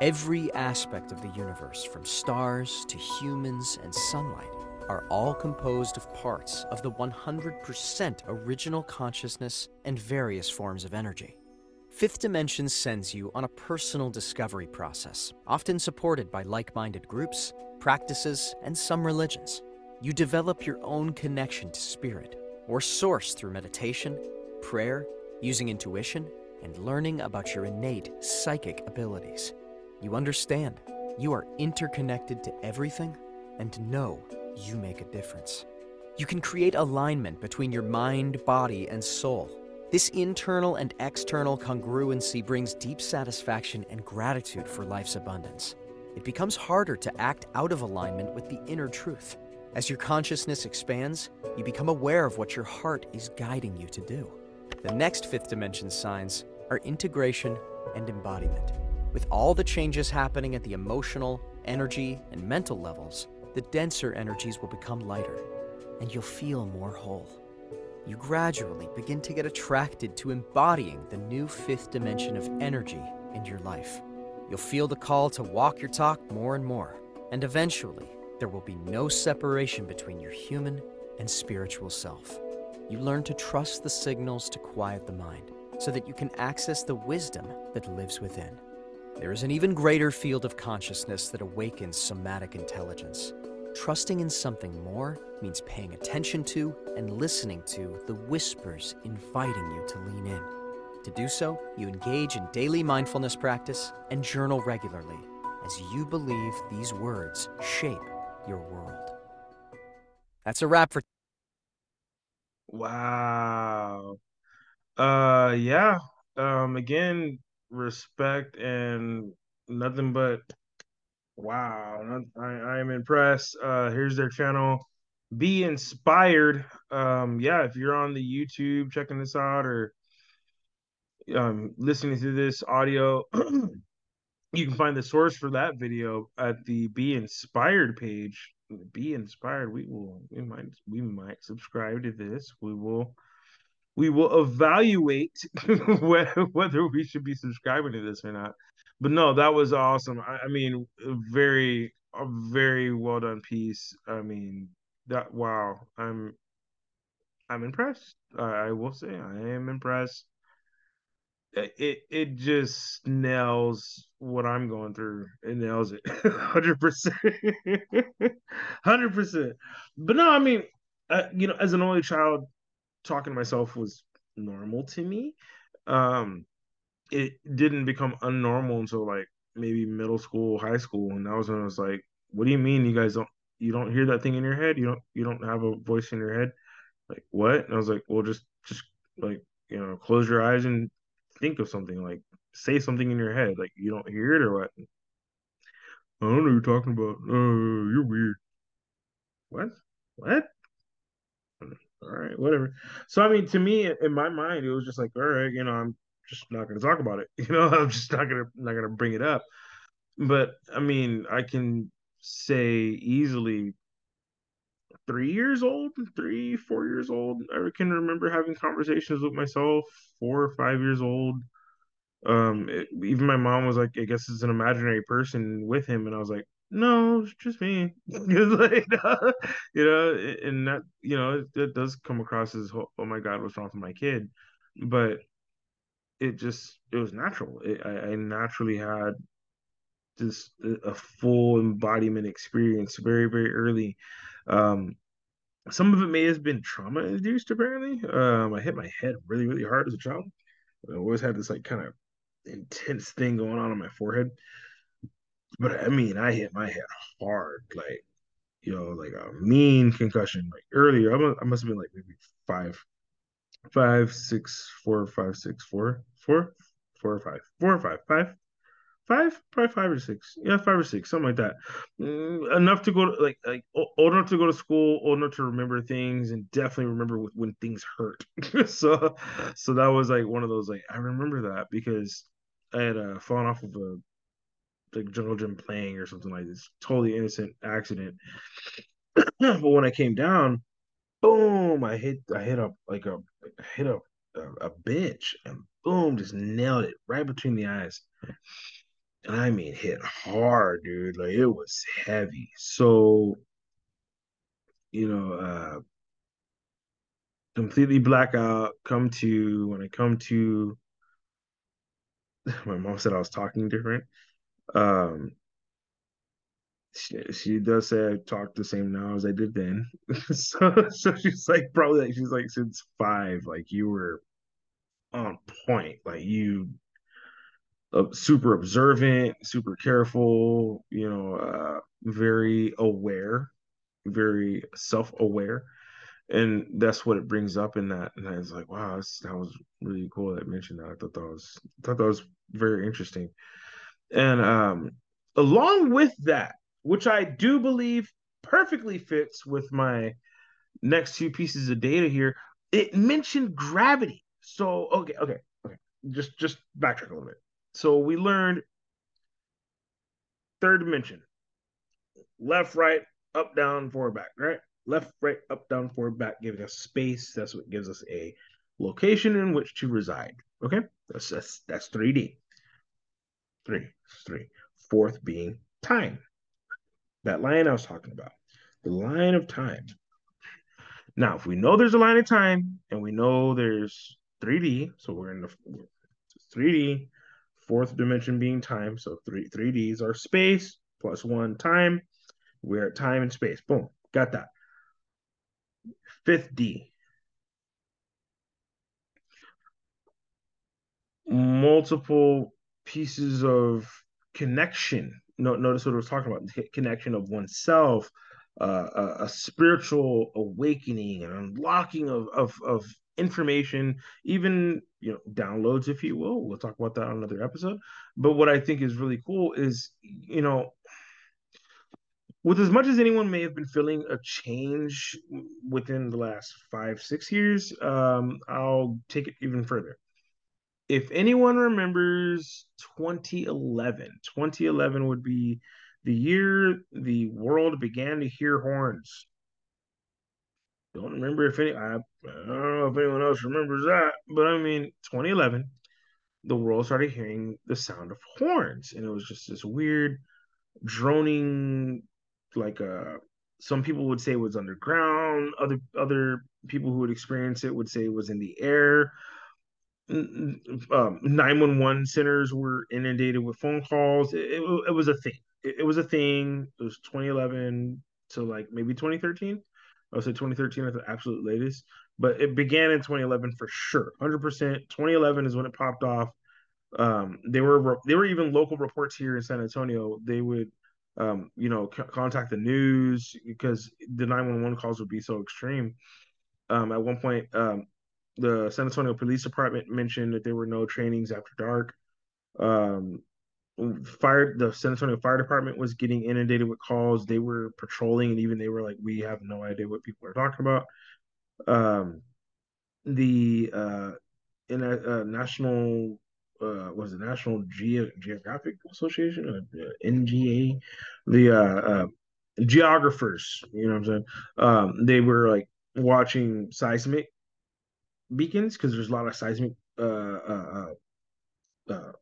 Every aspect of the universe, from stars to humans and sunlight, are all composed of parts of the 100% original consciousness and various forms of energy. Fifth Dimension sends you on a personal discovery process, often supported by like minded groups, practices, and some religions. You develop your own connection to spirit or source through meditation, prayer, using intuition, and learning about your innate psychic abilities. You understand you are interconnected to everything and know you make a difference. You can create alignment between your mind, body, and soul. This internal and external congruency brings deep satisfaction and gratitude for life's abundance. It becomes harder to act out of alignment with the inner truth. As your consciousness expands, you become aware of what your heart is guiding you to do. The next fifth dimension signs are integration and embodiment. With all the changes happening at the emotional, energy, and mental levels, the denser energies will become lighter, and you'll feel more whole. You gradually begin to get attracted to embodying the new fifth dimension of energy in your life. You'll feel the call to walk your talk more and more, and eventually, there will be no separation between your human and spiritual self. You learn to trust the signals to quiet the mind so that you can access the wisdom that lives within. There is an even greater field of consciousness that awakens somatic intelligence. Trusting in something more means paying attention to and listening to the whispers inviting you to lean in. To do so, you engage in daily mindfulness practice and journal regularly as you believe these words shape your world. That's a wrap for Wow. Uh yeah. Um again, respect and nothing but wow. I I am impressed. Uh here's their channel. Be inspired. Um yeah, if you're on the YouTube checking this out or um listening to this audio you can find the source for that video at the be inspired page be inspired we will we might we might subscribe to this we will we will evaluate whether we should be subscribing to this or not. But no that was awesome. I, I mean very a very well done piece. I mean that wow. I'm i'm impressed. Uh, i will say i am impressed. It it just nails what I'm going through. It nails it, hundred percent, hundred percent. But no, I mean, uh, you know, as an only child, talking to myself was normal to me. Um, it didn't become unnormal until like maybe middle school, high school, and that was when I was like, "What do you mean you guys don't you don't hear that thing in your head? You don't you don't have a voice in your head?" Like what? And I was like, "Well, just just like you know, close your eyes and think of something like say something in your head like you don't hear it or what i don't know what you're talking about oh you're weird what what all right whatever so i mean to me in my mind it was just like all right you know i'm just not to talk about it you know i'm just not to not to bring it up but i mean i can say easily three years old, three, four years old. I can remember having conversations with myself, four or five years old. Um, it, even my mom was like, I guess it's an imaginary person with him, and I was like, no, it's just me. you know, and that you know, it, it, does come across as, oh my god, what's wrong with my kid? But it just it was natural. It, I, I naturally had just a full embodiment experience very very early um, some of it may have been trauma induced. Apparently, um, I hit my head really, really hard as a child. I always had this like kind of intense thing going on on my forehead. But I mean, I hit my head hard, like you know, like a mean concussion. Like earlier, I must, I must have been like maybe five, five, six, four, five, six, four, four, four or five, four or five, five, five, probably five or six. Yeah, five or six, something like that. Mm, enough to go to like like old enough to go to school, old enough to remember things, and definitely remember when things hurt. so, so that was like one of those like I remember that because I had uh, fallen off of a like jungle gym playing or something like this, totally innocent accident. but when I came down, boom! I hit I hit up like a hit up a, a bench and boom, just nailed it right between the eyes. And I mean hit hard, dude. Like it was heavy. So, you know, uh completely blackout, come to when I come to my mom said I was talking different. Um she, she does say I talk the same now as I did then. so so she's like probably like she's like since five, like you were on point. Like you uh, super observant, super careful, you know, uh, very aware, very self-aware, and that's what it brings up in that. And I was like, wow, that was really cool that mentioned that. I thought that was I thought that was very interesting. And um, along with that, which I do believe perfectly fits with my next two pieces of data here, it mentioned gravity. So okay, okay, okay. Just just backtrack a little bit. So we learned third dimension left, right, up, down, forward, back, right? Left, right, up, down, forward, back, giving us space. That's what gives us a location in which to reside. Okay, that's that's, that's 3D. Three, three. Fourth being time. That line I was talking about, the line of time. Now, if we know there's a line of time and we know there's 3D, so we're in the 3D, fourth dimension being time. So three 3Ds are space plus one time. We're at time and space. Boom. Got that. Fifth D. multiple pieces of connection. No, notice what I was talking about: connection of oneself, uh, a, a, spiritual awakening, and unlocking of, of of information, even you know downloads, if you will. We'll talk about that on another episode. But what I think is really cool is you know with as much as anyone may have been feeling a change within the last five, six years, um, I'll take it even further. If anyone remembers 2011, 2011 would be the year the world began to hear horns. Don't remember if any, I, I don't know if anyone else remembers that, but I mean, 2011, the world started hearing the sound of horns, and it was just this weird droning like uh some people would say it was underground other other people who would experience it would say it was in the air um, 911 centers were inundated with phone calls. It, it, it was a thing. It, it, was a thing. It was 2011 to like maybe 2013 i would say 2013 at the absolute latest. But it began in 2011 for sure 100% 2011 is when it popped off. Um, they were they were even local reports here in san antonio. They would um, you know, c- contact the news because the 911 calls would be so extreme. Um, at one point, um, the San Antonio Police Department mentioned that there were no trainings after dark. Um, fire the San Antonio Fire Department was getting inundated with calls. They were patrolling, and even they were like, "We have no idea what people are talking about." Um, the uh, in a, a national uh, was the National Ge- Geographic Association, uh, NGA, the uh, uh, geographers. You know what I'm saying? Um, they were like watching seismic beacons because there's a lot of seismic uh, uh, uh, uh,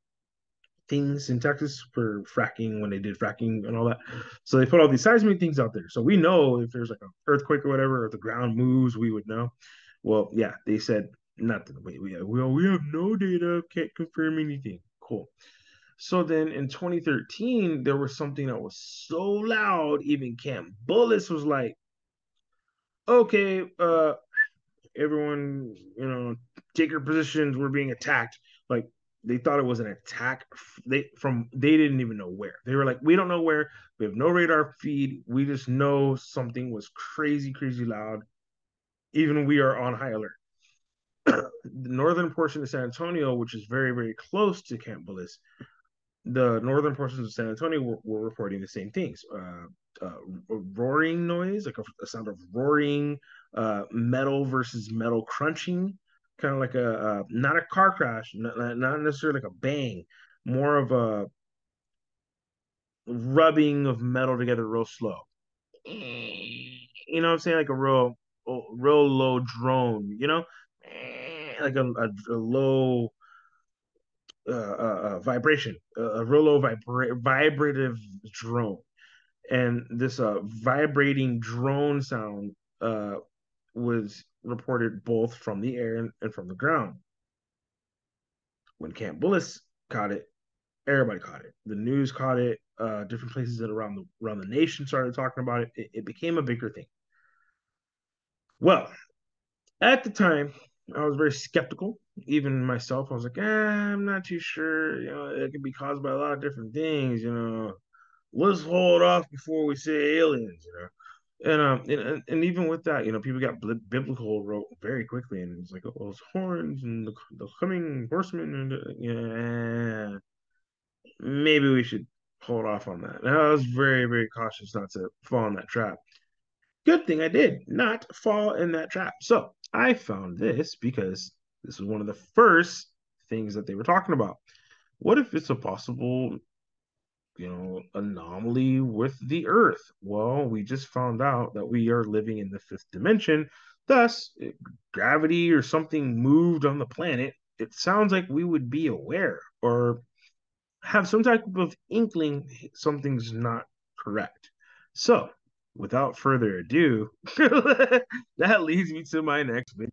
things in Texas for fracking when they did fracking and all that. So they put all these seismic things out there. So we know if there's like an earthquake or whatever, or the ground moves, we would know. Well, yeah, they said Nothing. We, we, well, we have no data, can't confirm anything. Cool. So then in 2013, there was something that was so loud, even Camp Bullis was like, okay, uh, everyone, you know, take your positions, we're being attacked. Like they thought it was an attack. They from they didn't even know where. They were like, we don't know where. We have no radar feed. We just know something was crazy, crazy loud. Even we are on high alert the northern portion of San Antonio, which is very, very close to Camp Bullis, the northern portions of San Antonio were, were reporting the same things. Uh, uh, roaring noise, like a, a sound of roaring, uh, metal versus metal crunching, kind of like a not a car crash, not, not necessarily like a bang, more of a rubbing of metal together real slow. You know what I'm saying? Like a real, real low drone. You know, like a, a, a low uh, uh, uh vibration, a real low vibra- vibrative drone, and this uh, vibrating drone sound uh, was reported both from the air and, from the ground. When Camp Bullis caught it, everybody caught it. The news caught it. Uh, different places around the around the nation started talking about it. It, it became a bigger thing. Well, at the time, I was very skeptical. Even myself, I was like, eh, I'm not too sure. You know, it could be caused by a lot of different things. You know, let's hold off before we say aliens. You know, and um, and, and even with that, you know, people got biblical very quickly, and it's like, oh, those horns and the, the coming horsemen, and yeah, maybe we should hold off on that. And I was very, very cautious not to fall in that trap. Good thing I did not fall in that trap. So I found this because this was one of the first things that they were talking about. What if it's a possible, you know, anomaly with the Earth? Well, we just found out that we are living in the fifth dimension. Thus, gravity or something moved on the planet. It sounds like we would be aware or have some type of inkling something's not correct. So, without further ado, that leads me to my next video.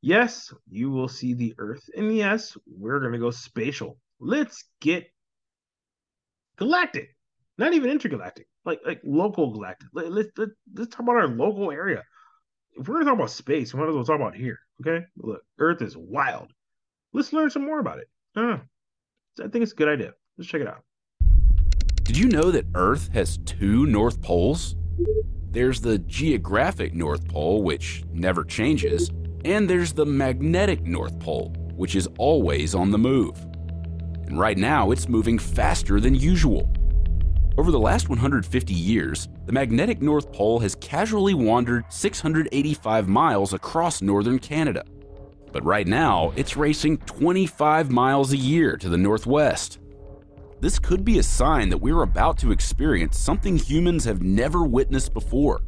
Yes, you will see the Earth, and yes, we're gonna go spatial. Let's get galactic, not even intergalactic, like like local galactic. Let, us let, let's talk about our local area. If we're gonna talk about space, we might as well talk about here. Okay, look, Earth is wild. Let's learn some more about it. I think it's a good idea. Let's check it out. Did you know that Earth has two North Poles? There's the geographic North Pole, which never changes, and there's the magnetic North Pole, which is always on the move. And right now, it's moving faster than usual. Over the last 150 years, the magnetic North Pole has casually wandered 685 miles across northern Canada. But right now, it's racing 25 miles a year to the northwest. This could be a sign that we're about to experience something humans have never witnessed before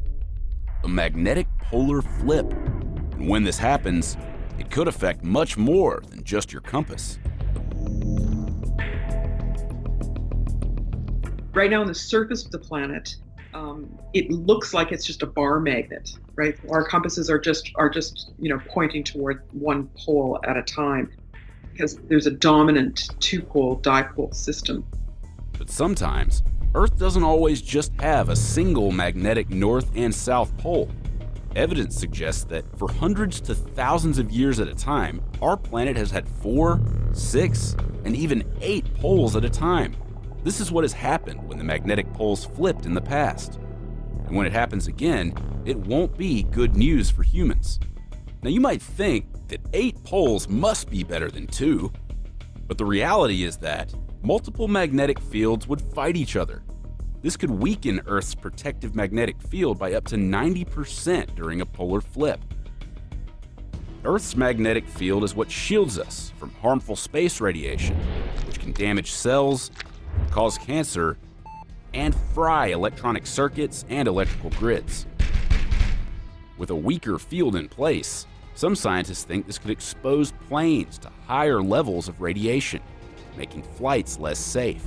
a magnetic polar flip. And when this happens, it could affect much more than just your compass. Right now, on the surface of the planet, um, it looks like it's just a bar magnet, right? Our compasses are just are just you know pointing toward one pole at a time because there's a dominant two-pole dipole system. But sometimes, Earth doesn't always just have a single magnetic north and south pole. Evidence suggests that for hundreds to thousands of years at a time, our planet has had four, six, and even eight poles at a time. This is what has happened when the magnetic poles flipped in the past. And when it happens again, it won't be good news for humans. Now, you might think that eight poles must be better than two, but the reality is that multiple magnetic fields would fight each other. This could weaken Earth's protective magnetic field by up to 90% during a polar flip. Earth's magnetic field is what shields us from harmful space radiation, which can damage cells, cause cancer, and fry electronic circuits and electrical grids. With a weaker field in place, some scientists think this could expose planes to higher levels of radiation, making flights less safe.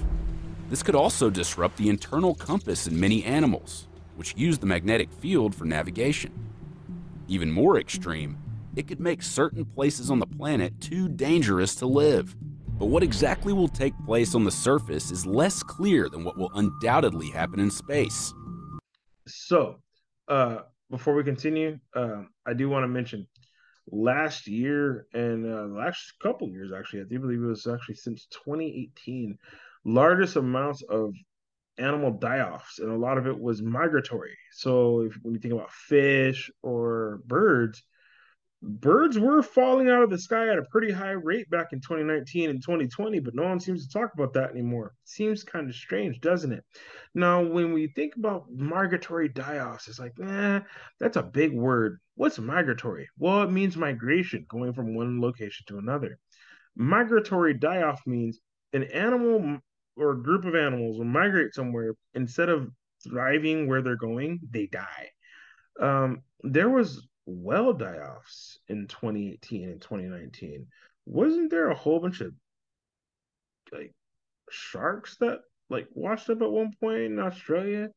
This could also disrupt the internal compass in many animals, which use the magnetic field for navigation. Even more extreme, it could make certain places on the planet too dangerous to live. But what exactly will take place on the surface is less clear than what will undoubtedly happen in space. So, uh, before we continue, uh, I do want to mention last year and uh, last couple years actually, I do believe it was actually since 2018, largest amounts of animal die-offs, and a lot of it was migratory. So, if when you think about fish or birds, birds were falling out of the sky at a pretty high rate back in 2019 and 2020, but no one seems to talk about that anymore. Seems kind of strange, doesn't it? Now, when we think about migratory die-offs, it's like, nah, that's a big word. What's migratory? Well, it means migration, going from one location to another. Migratory die-off means an animal or a group of animals will migrate somewhere instead of thriving where they're going, they die. Um, there was well die-offs in 2018 and 2019 wasn't there a whole bunch of like sharks that like washed up at one point in australia?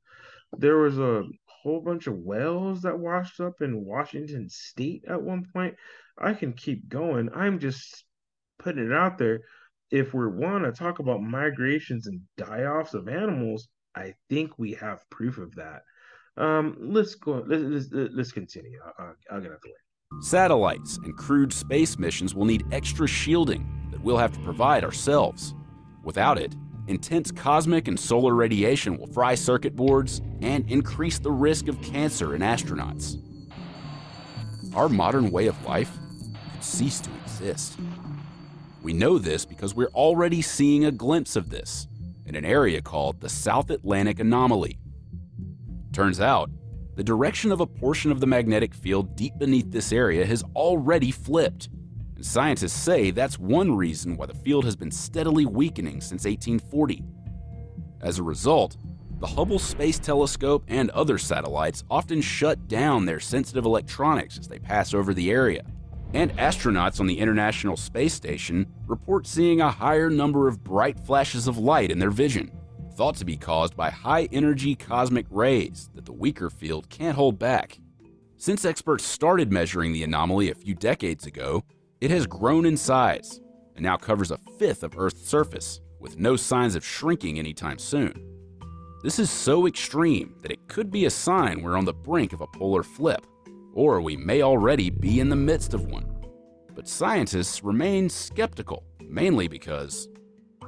There was a whole bunch of whales that washed up in washington state at one point. I can keep going. I'm just putting it out there. If we want to talk about migrations and die-offs of animals i think we have proof of that um, let's go. Let's let's, let's continue. I'll, I'll get out the way. Satellites and crewed space missions will need extra shielding that we'll have to provide ourselves. Without it, intense cosmic and solar radiation will fry circuit boards and increase the risk of cancer in astronauts. Our modern way of life could cease to exist. We know this because we're already seeing a glimpse of this in an area called the South Atlantic Anomaly Turns out, the direction of a portion of the magnetic field deep beneath this area has already flipped. And scientists say that's one reason why the field has been steadily weakening since 1840. As a result, the Hubble Space Telescope and other satellites often shut down their sensitive electronics as they pass over the area. And astronauts on the International Space Station report seeing a higher number of bright flashes of light in their vision thought to be caused by high energy cosmic rays that the weaker field can't hold back. Since experts started measuring the anomaly a few decades ago, it has grown in size and now covers a fifth of Earth's surface, with no signs of shrinking anytime soon. This is so extreme that it could be a sign we're on the brink of a polar flip, or we may already be in the midst of one. But scientists remain skeptical mainly because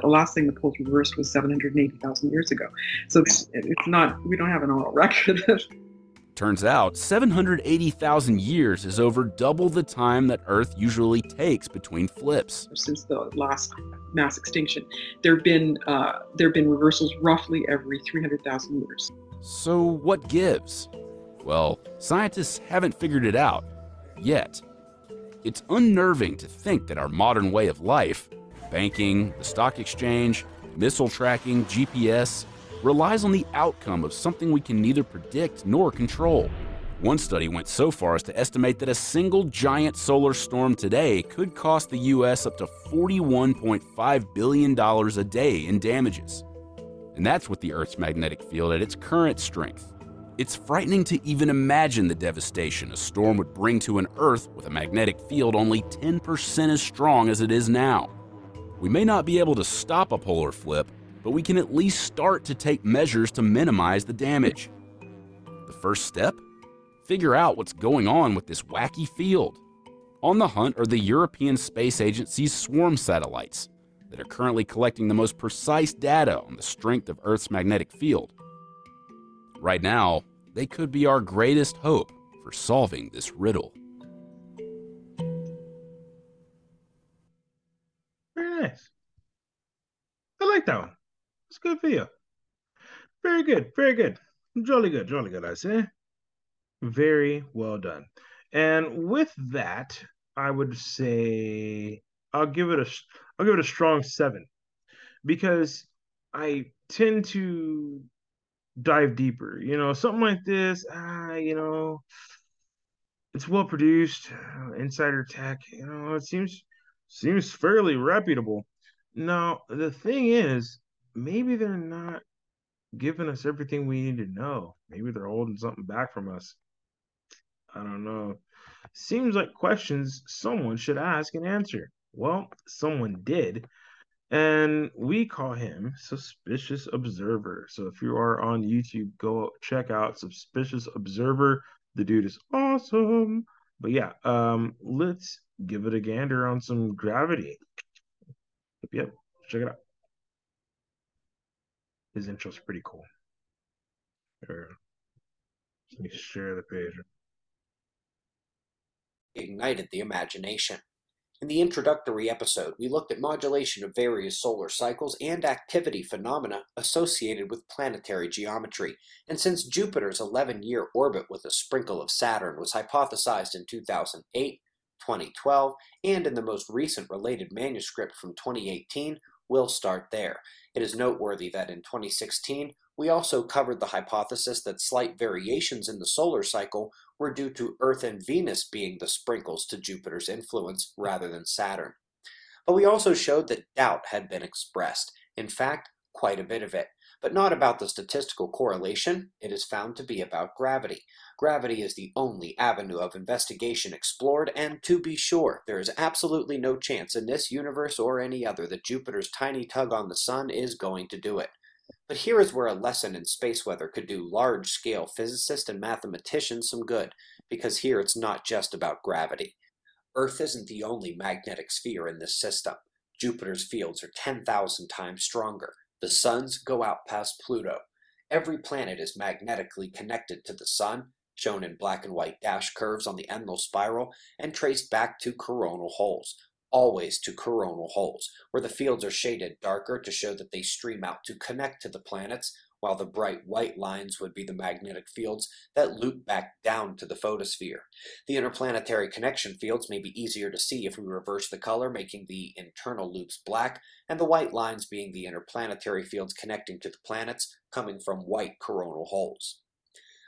the last thing the poles reversed was 780,000 years ago. So it's not, we don't have an oral record. Turns out 780,000 years is over double the time that Earth usually takes between flips. Since the last mass extinction, there've been uh, there've been reversals roughly every 300,000 years. So what gives? Well, scientists haven't figured it out yet. It's unnerving to think that our modern way of life, banking, the stock exchange, missile tracking, GPS, relies on the outcome of something we can neither predict nor control. One study went so far as to estimate that a single giant solar storm today could cost the US up to $41.5 billion a day in damages. And that's with the Earth's magnetic field at its current strength. It's frightening to even imagine the devastation a storm would bring to an Earth with a magnetic field only 10% as strong as it is now. We may not be able to stop a polar flip, but we can at least start to take measures to minimize the damage. The first step? Figure out what's going on with this wacky field. On the hunt are the European Space Agency's swarm satellites that are currently collecting the most precise data on the strength of Earth's magnetic field. Right now, they could be our greatest hope for solving this riddle. Nice. I like that one. It's good for you. Very good. Very good. Jolly good. Jolly good, I say. Very well done. And with that, I would say I'll give it a I'll give it a strong seven because I tend to dive deeper. You know, something like this, ah, you know, it's well produced, insider tech. You know, it seems seems fairly reputable. Now, the thing is, maybe they're not giving us everything we need to know. Maybe they're holding something back from us. I don't know. Seems like questions someone should ask and answer. Well, someone did. And we call him Suspicious Observer. So if you are on YouTube, go check out Suspicious Observer. The dude is awesome. But yeah, um, let's give it a gander on some gravity. Yep, yep. Check it out. His intro's pretty cool. Here. Let me share the page. Ignited the imagination. In the introductory episode, we looked at modulation of various solar cycles and activity phenomena associated with planetary geometry. And since Jupiter's 11 year orbit with a sprinkle of Saturn was hypothesized in 2008, 2012, and in the most recent related manuscript from 2018, we'll start there. It is noteworthy that in 2016, we also covered the hypothesis that slight variations in the solar cycle were due to Earth and Venus being the sprinkles to Jupiter's influence rather than Saturn. But we also showed that doubt had been expressed, in fact, quite a bit of it but not about the statistical correlation. It is found to be about gravity. Gravity is the only avenue of investigation explored, and to be sure, there is absolutely no chance in this universe or any other that Jupiter's tiny tug on the Sun is going to do it. But here is where a lesson in space weather could do large scale physicists and mathematicians some good, because here it's not just about gravity. Earth isn't the only magnetosphere in this system. Jupiter's fields are 10,000 times stronger, the suns go out past Pluto. Every planet is magnetically connected to the sun, shown in black and white dash curves on the Enlil spiral, and traced back to coronal holes, always to coronal holes, where the fields are shaded darker to show that they stream out to connect to the planets, while the bright white lines would be the magnetic fields that loop back down to the photosphere. The interplanetary connection fields may be easier to see if we reverse the color, making the internal loops black, and the white lines being the interplanetary fields connecting to the planets, coming from white coronal holes.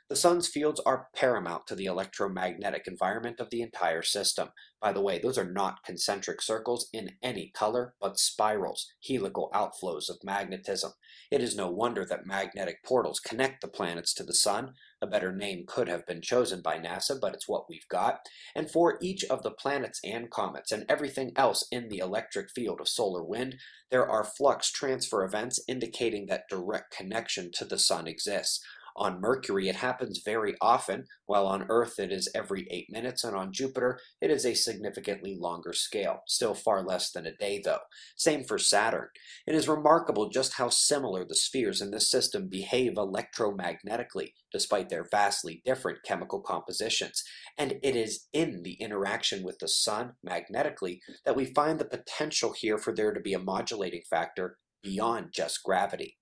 The sun's fields are paramount to the electromagnetic environment of the entire system. By the way, those are not concentric circles in any color, but spirals, helical outflows of magnetism. It is no wonder that magnetic portals connect the planets to the sun. A better name could have been chosen by NASA, but it's what we've got. And for each of the planets and comets and everything else in the electric field of solar wind, there are flux transfer events indicating that direct connection to the sun exists. On Mercury, it happens very often, while on Earth it is every eight minutes, and on Jupiter it is a significantly longer scale, still far less than a day though. Same for Saturn. It is remarkable just how similar the spheres in this system behave electromagnetically, despite their vastly different chemical compositions. And it is in the interaction with the Sun magnetically that we find the potential here for there to be a modulating factor beyond just gravity.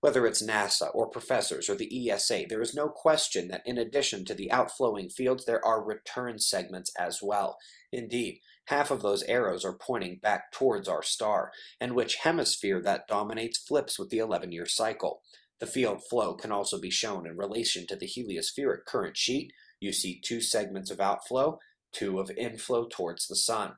Whether it's NASA or professors or the ESA, there is no question that in addition to the outflowing fields, there are return segments as well. Indeed, half of those arrows are pointing back towards our star, and which hemisphere that dominates flips with the 11 year cycle. The field flow can also be shown in relation to the heliospheric current sheet. You see two segments of outflow, two of inflow towards the sun.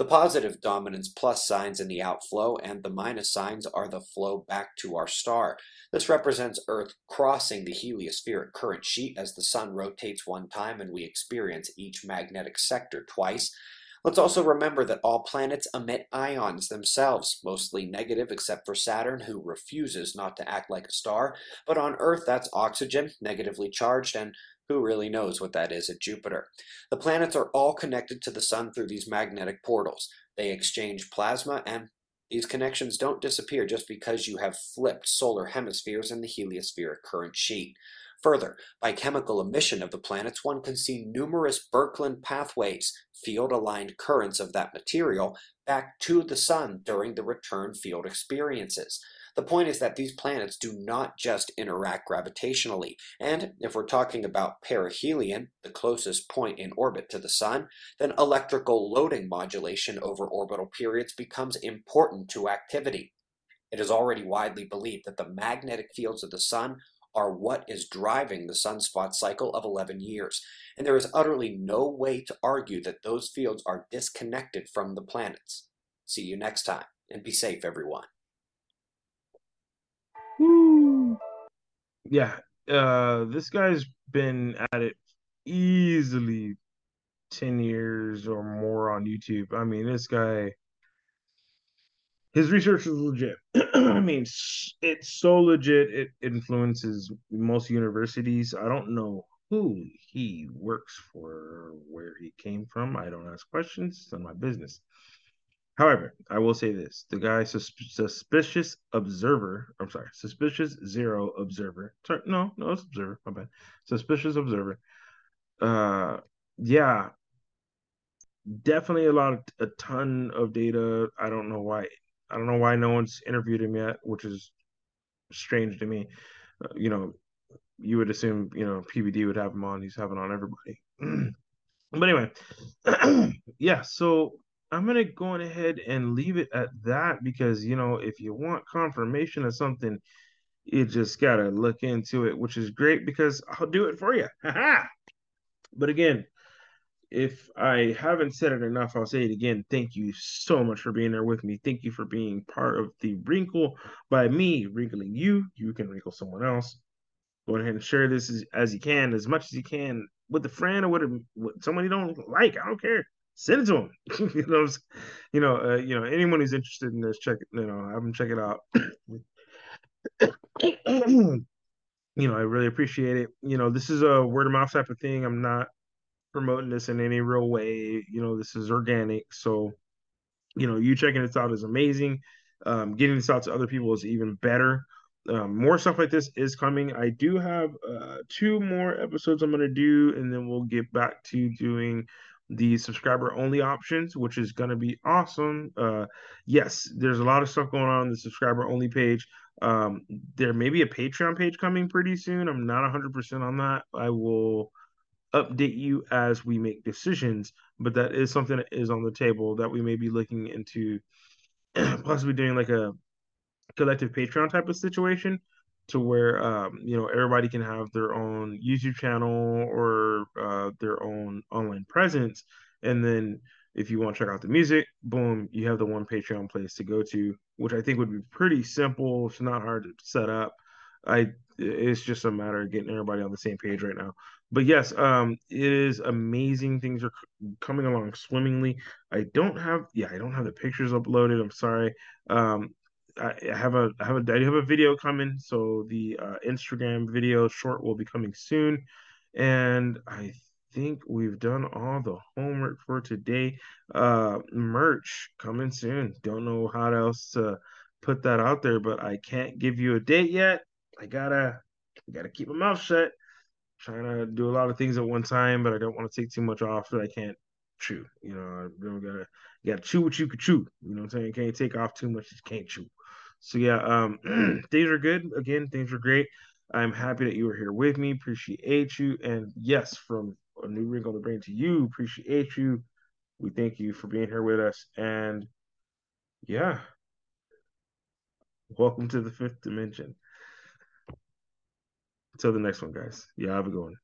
The positive dominance plus signs in the outflow and the minus signs are the flow back to our star. This represents Earth crossing the heliospheric current sheet as the sun rotates one time and we experience each magnetic sector twice. Let's also remember that all planets emit ions themselves, mostly negative except for Saturn, who refuses not to act like a star. But on Earth, that's oxygen, negatively charged, and who really knows what that is at Jupiter? The planets are all connected to the Sun through these magnetic portals. They exchange plasma, and these connections don't disappear just because you have flipped solar hemispheres in the heliospheric current sheet. Further, by chemical emission of the planets, one can see numerous Birkeland pathways, field aligned currents of that material, back to the Sun during the return field experiences. The point is that these planets do not just interact gravitationally, and if we're talking about perihelion, the closest point in orbit to the Sun, then electrical loading modulation over orbital periods becomes important to activity. It is already widely believed that the magnetic fields of the Sun are what is driving the sunspot cycle of 11 years, and there is utterly no way to argue that those fields are disconnected from the planets. See you next time, and be safe, everyone. Yeah, uh, this guy's been at it easily 10 years or more on YouTube. I mean, this guy, his research is legit. I mean, it's so legit, it influences most universities. I don't know who he works for, where he came from. I don't ask questions, it's none of my business. However, I will say this: the guy sus- suspicious observer. I'm sorry, suspicious zero observer. Sorry, no, no, it's observer. My bad. Suspicious observer. Uh, yeah, definitely a lot of a ton of data. I don't know why. I don't know why no one's interviewed him yet, which is strange to me. Uh, you know, you would assume you know PBD would have him on. He's having on everybody. but anyway, yeah. So I'm gonna go ahead and leave it at that because you know if you want confirmation of something, you just gotta look into it, which is great because I'll do it for you. but again, if I haven't said it enough, I'll say it again. Thank you so much for being there with me. Thank you for being part of the wrinkle by me wrinkling you. You can wrinkle someone else. Go ahead and share this as, as you can, as much as you can with a friend or with, a, with someone you don't like. I don't care send it to them. you know, you know, uh, you know, anyone who's interested in this, check. You know, have them check it out. you know, I really appreciate it. You know, this is a word of mouth type of thing. I'm not promoting this in any real way. You know, this is organic. So, you know, you checking this out is amazing. Um, getting this out to other people is even better. Um, more stuff like this is coming. I do have uh, two more episodes I'm going to do, and then we'll get back to doing the subscriber only options, which is going to be awesome. Uh, yes, there's a lot of stuff going on, on the subscriber only page. Um, there may be a Patreon page coming pretty soon. I'm not 100% on that. I will update you as we make decisions, but that is something that is on the table that we may be looking into possibly doing like a collective Patreon type of situation to where um, you know everybody can have their own YouTube channel or uh, their own online presence, and then if you want to check out the music, boom, you have the one Patreon place to go to, which I think would be pretty simple. It's not hard to set up. I it's just a matter of getting everybody on the same page right now. But yes, um, it is amazing. Things are coming along swimmingly. I don't have, yeah, I don't have the pictures uploaded. I'm sorry. Um, I have a I have a I do have a video coming, so the uh, Instagram video short will be coming soon, and I think we've done all the homework for today. Uh, merch coming soon. Don't know how else to put that out there, but I can't give you a date yet. I gotta I gotta keep my mouth shut. trying to do a lot of things at one time, but I don't want to take too much off that I can't chew. You know, I gotta gotta chew what you could chew. You know what I'm saying? Can't take off too much, you can't chew. So yeah, um things are good. Again, things are great. I'm happy that you were here with me. Appreciate you. And yes, from a new wrinkle to bring to you, appreciate you. We thank you for being here with us. And yeah. Welcome to the fifth dimension. Until the next one, guys. Yeah, have a good one.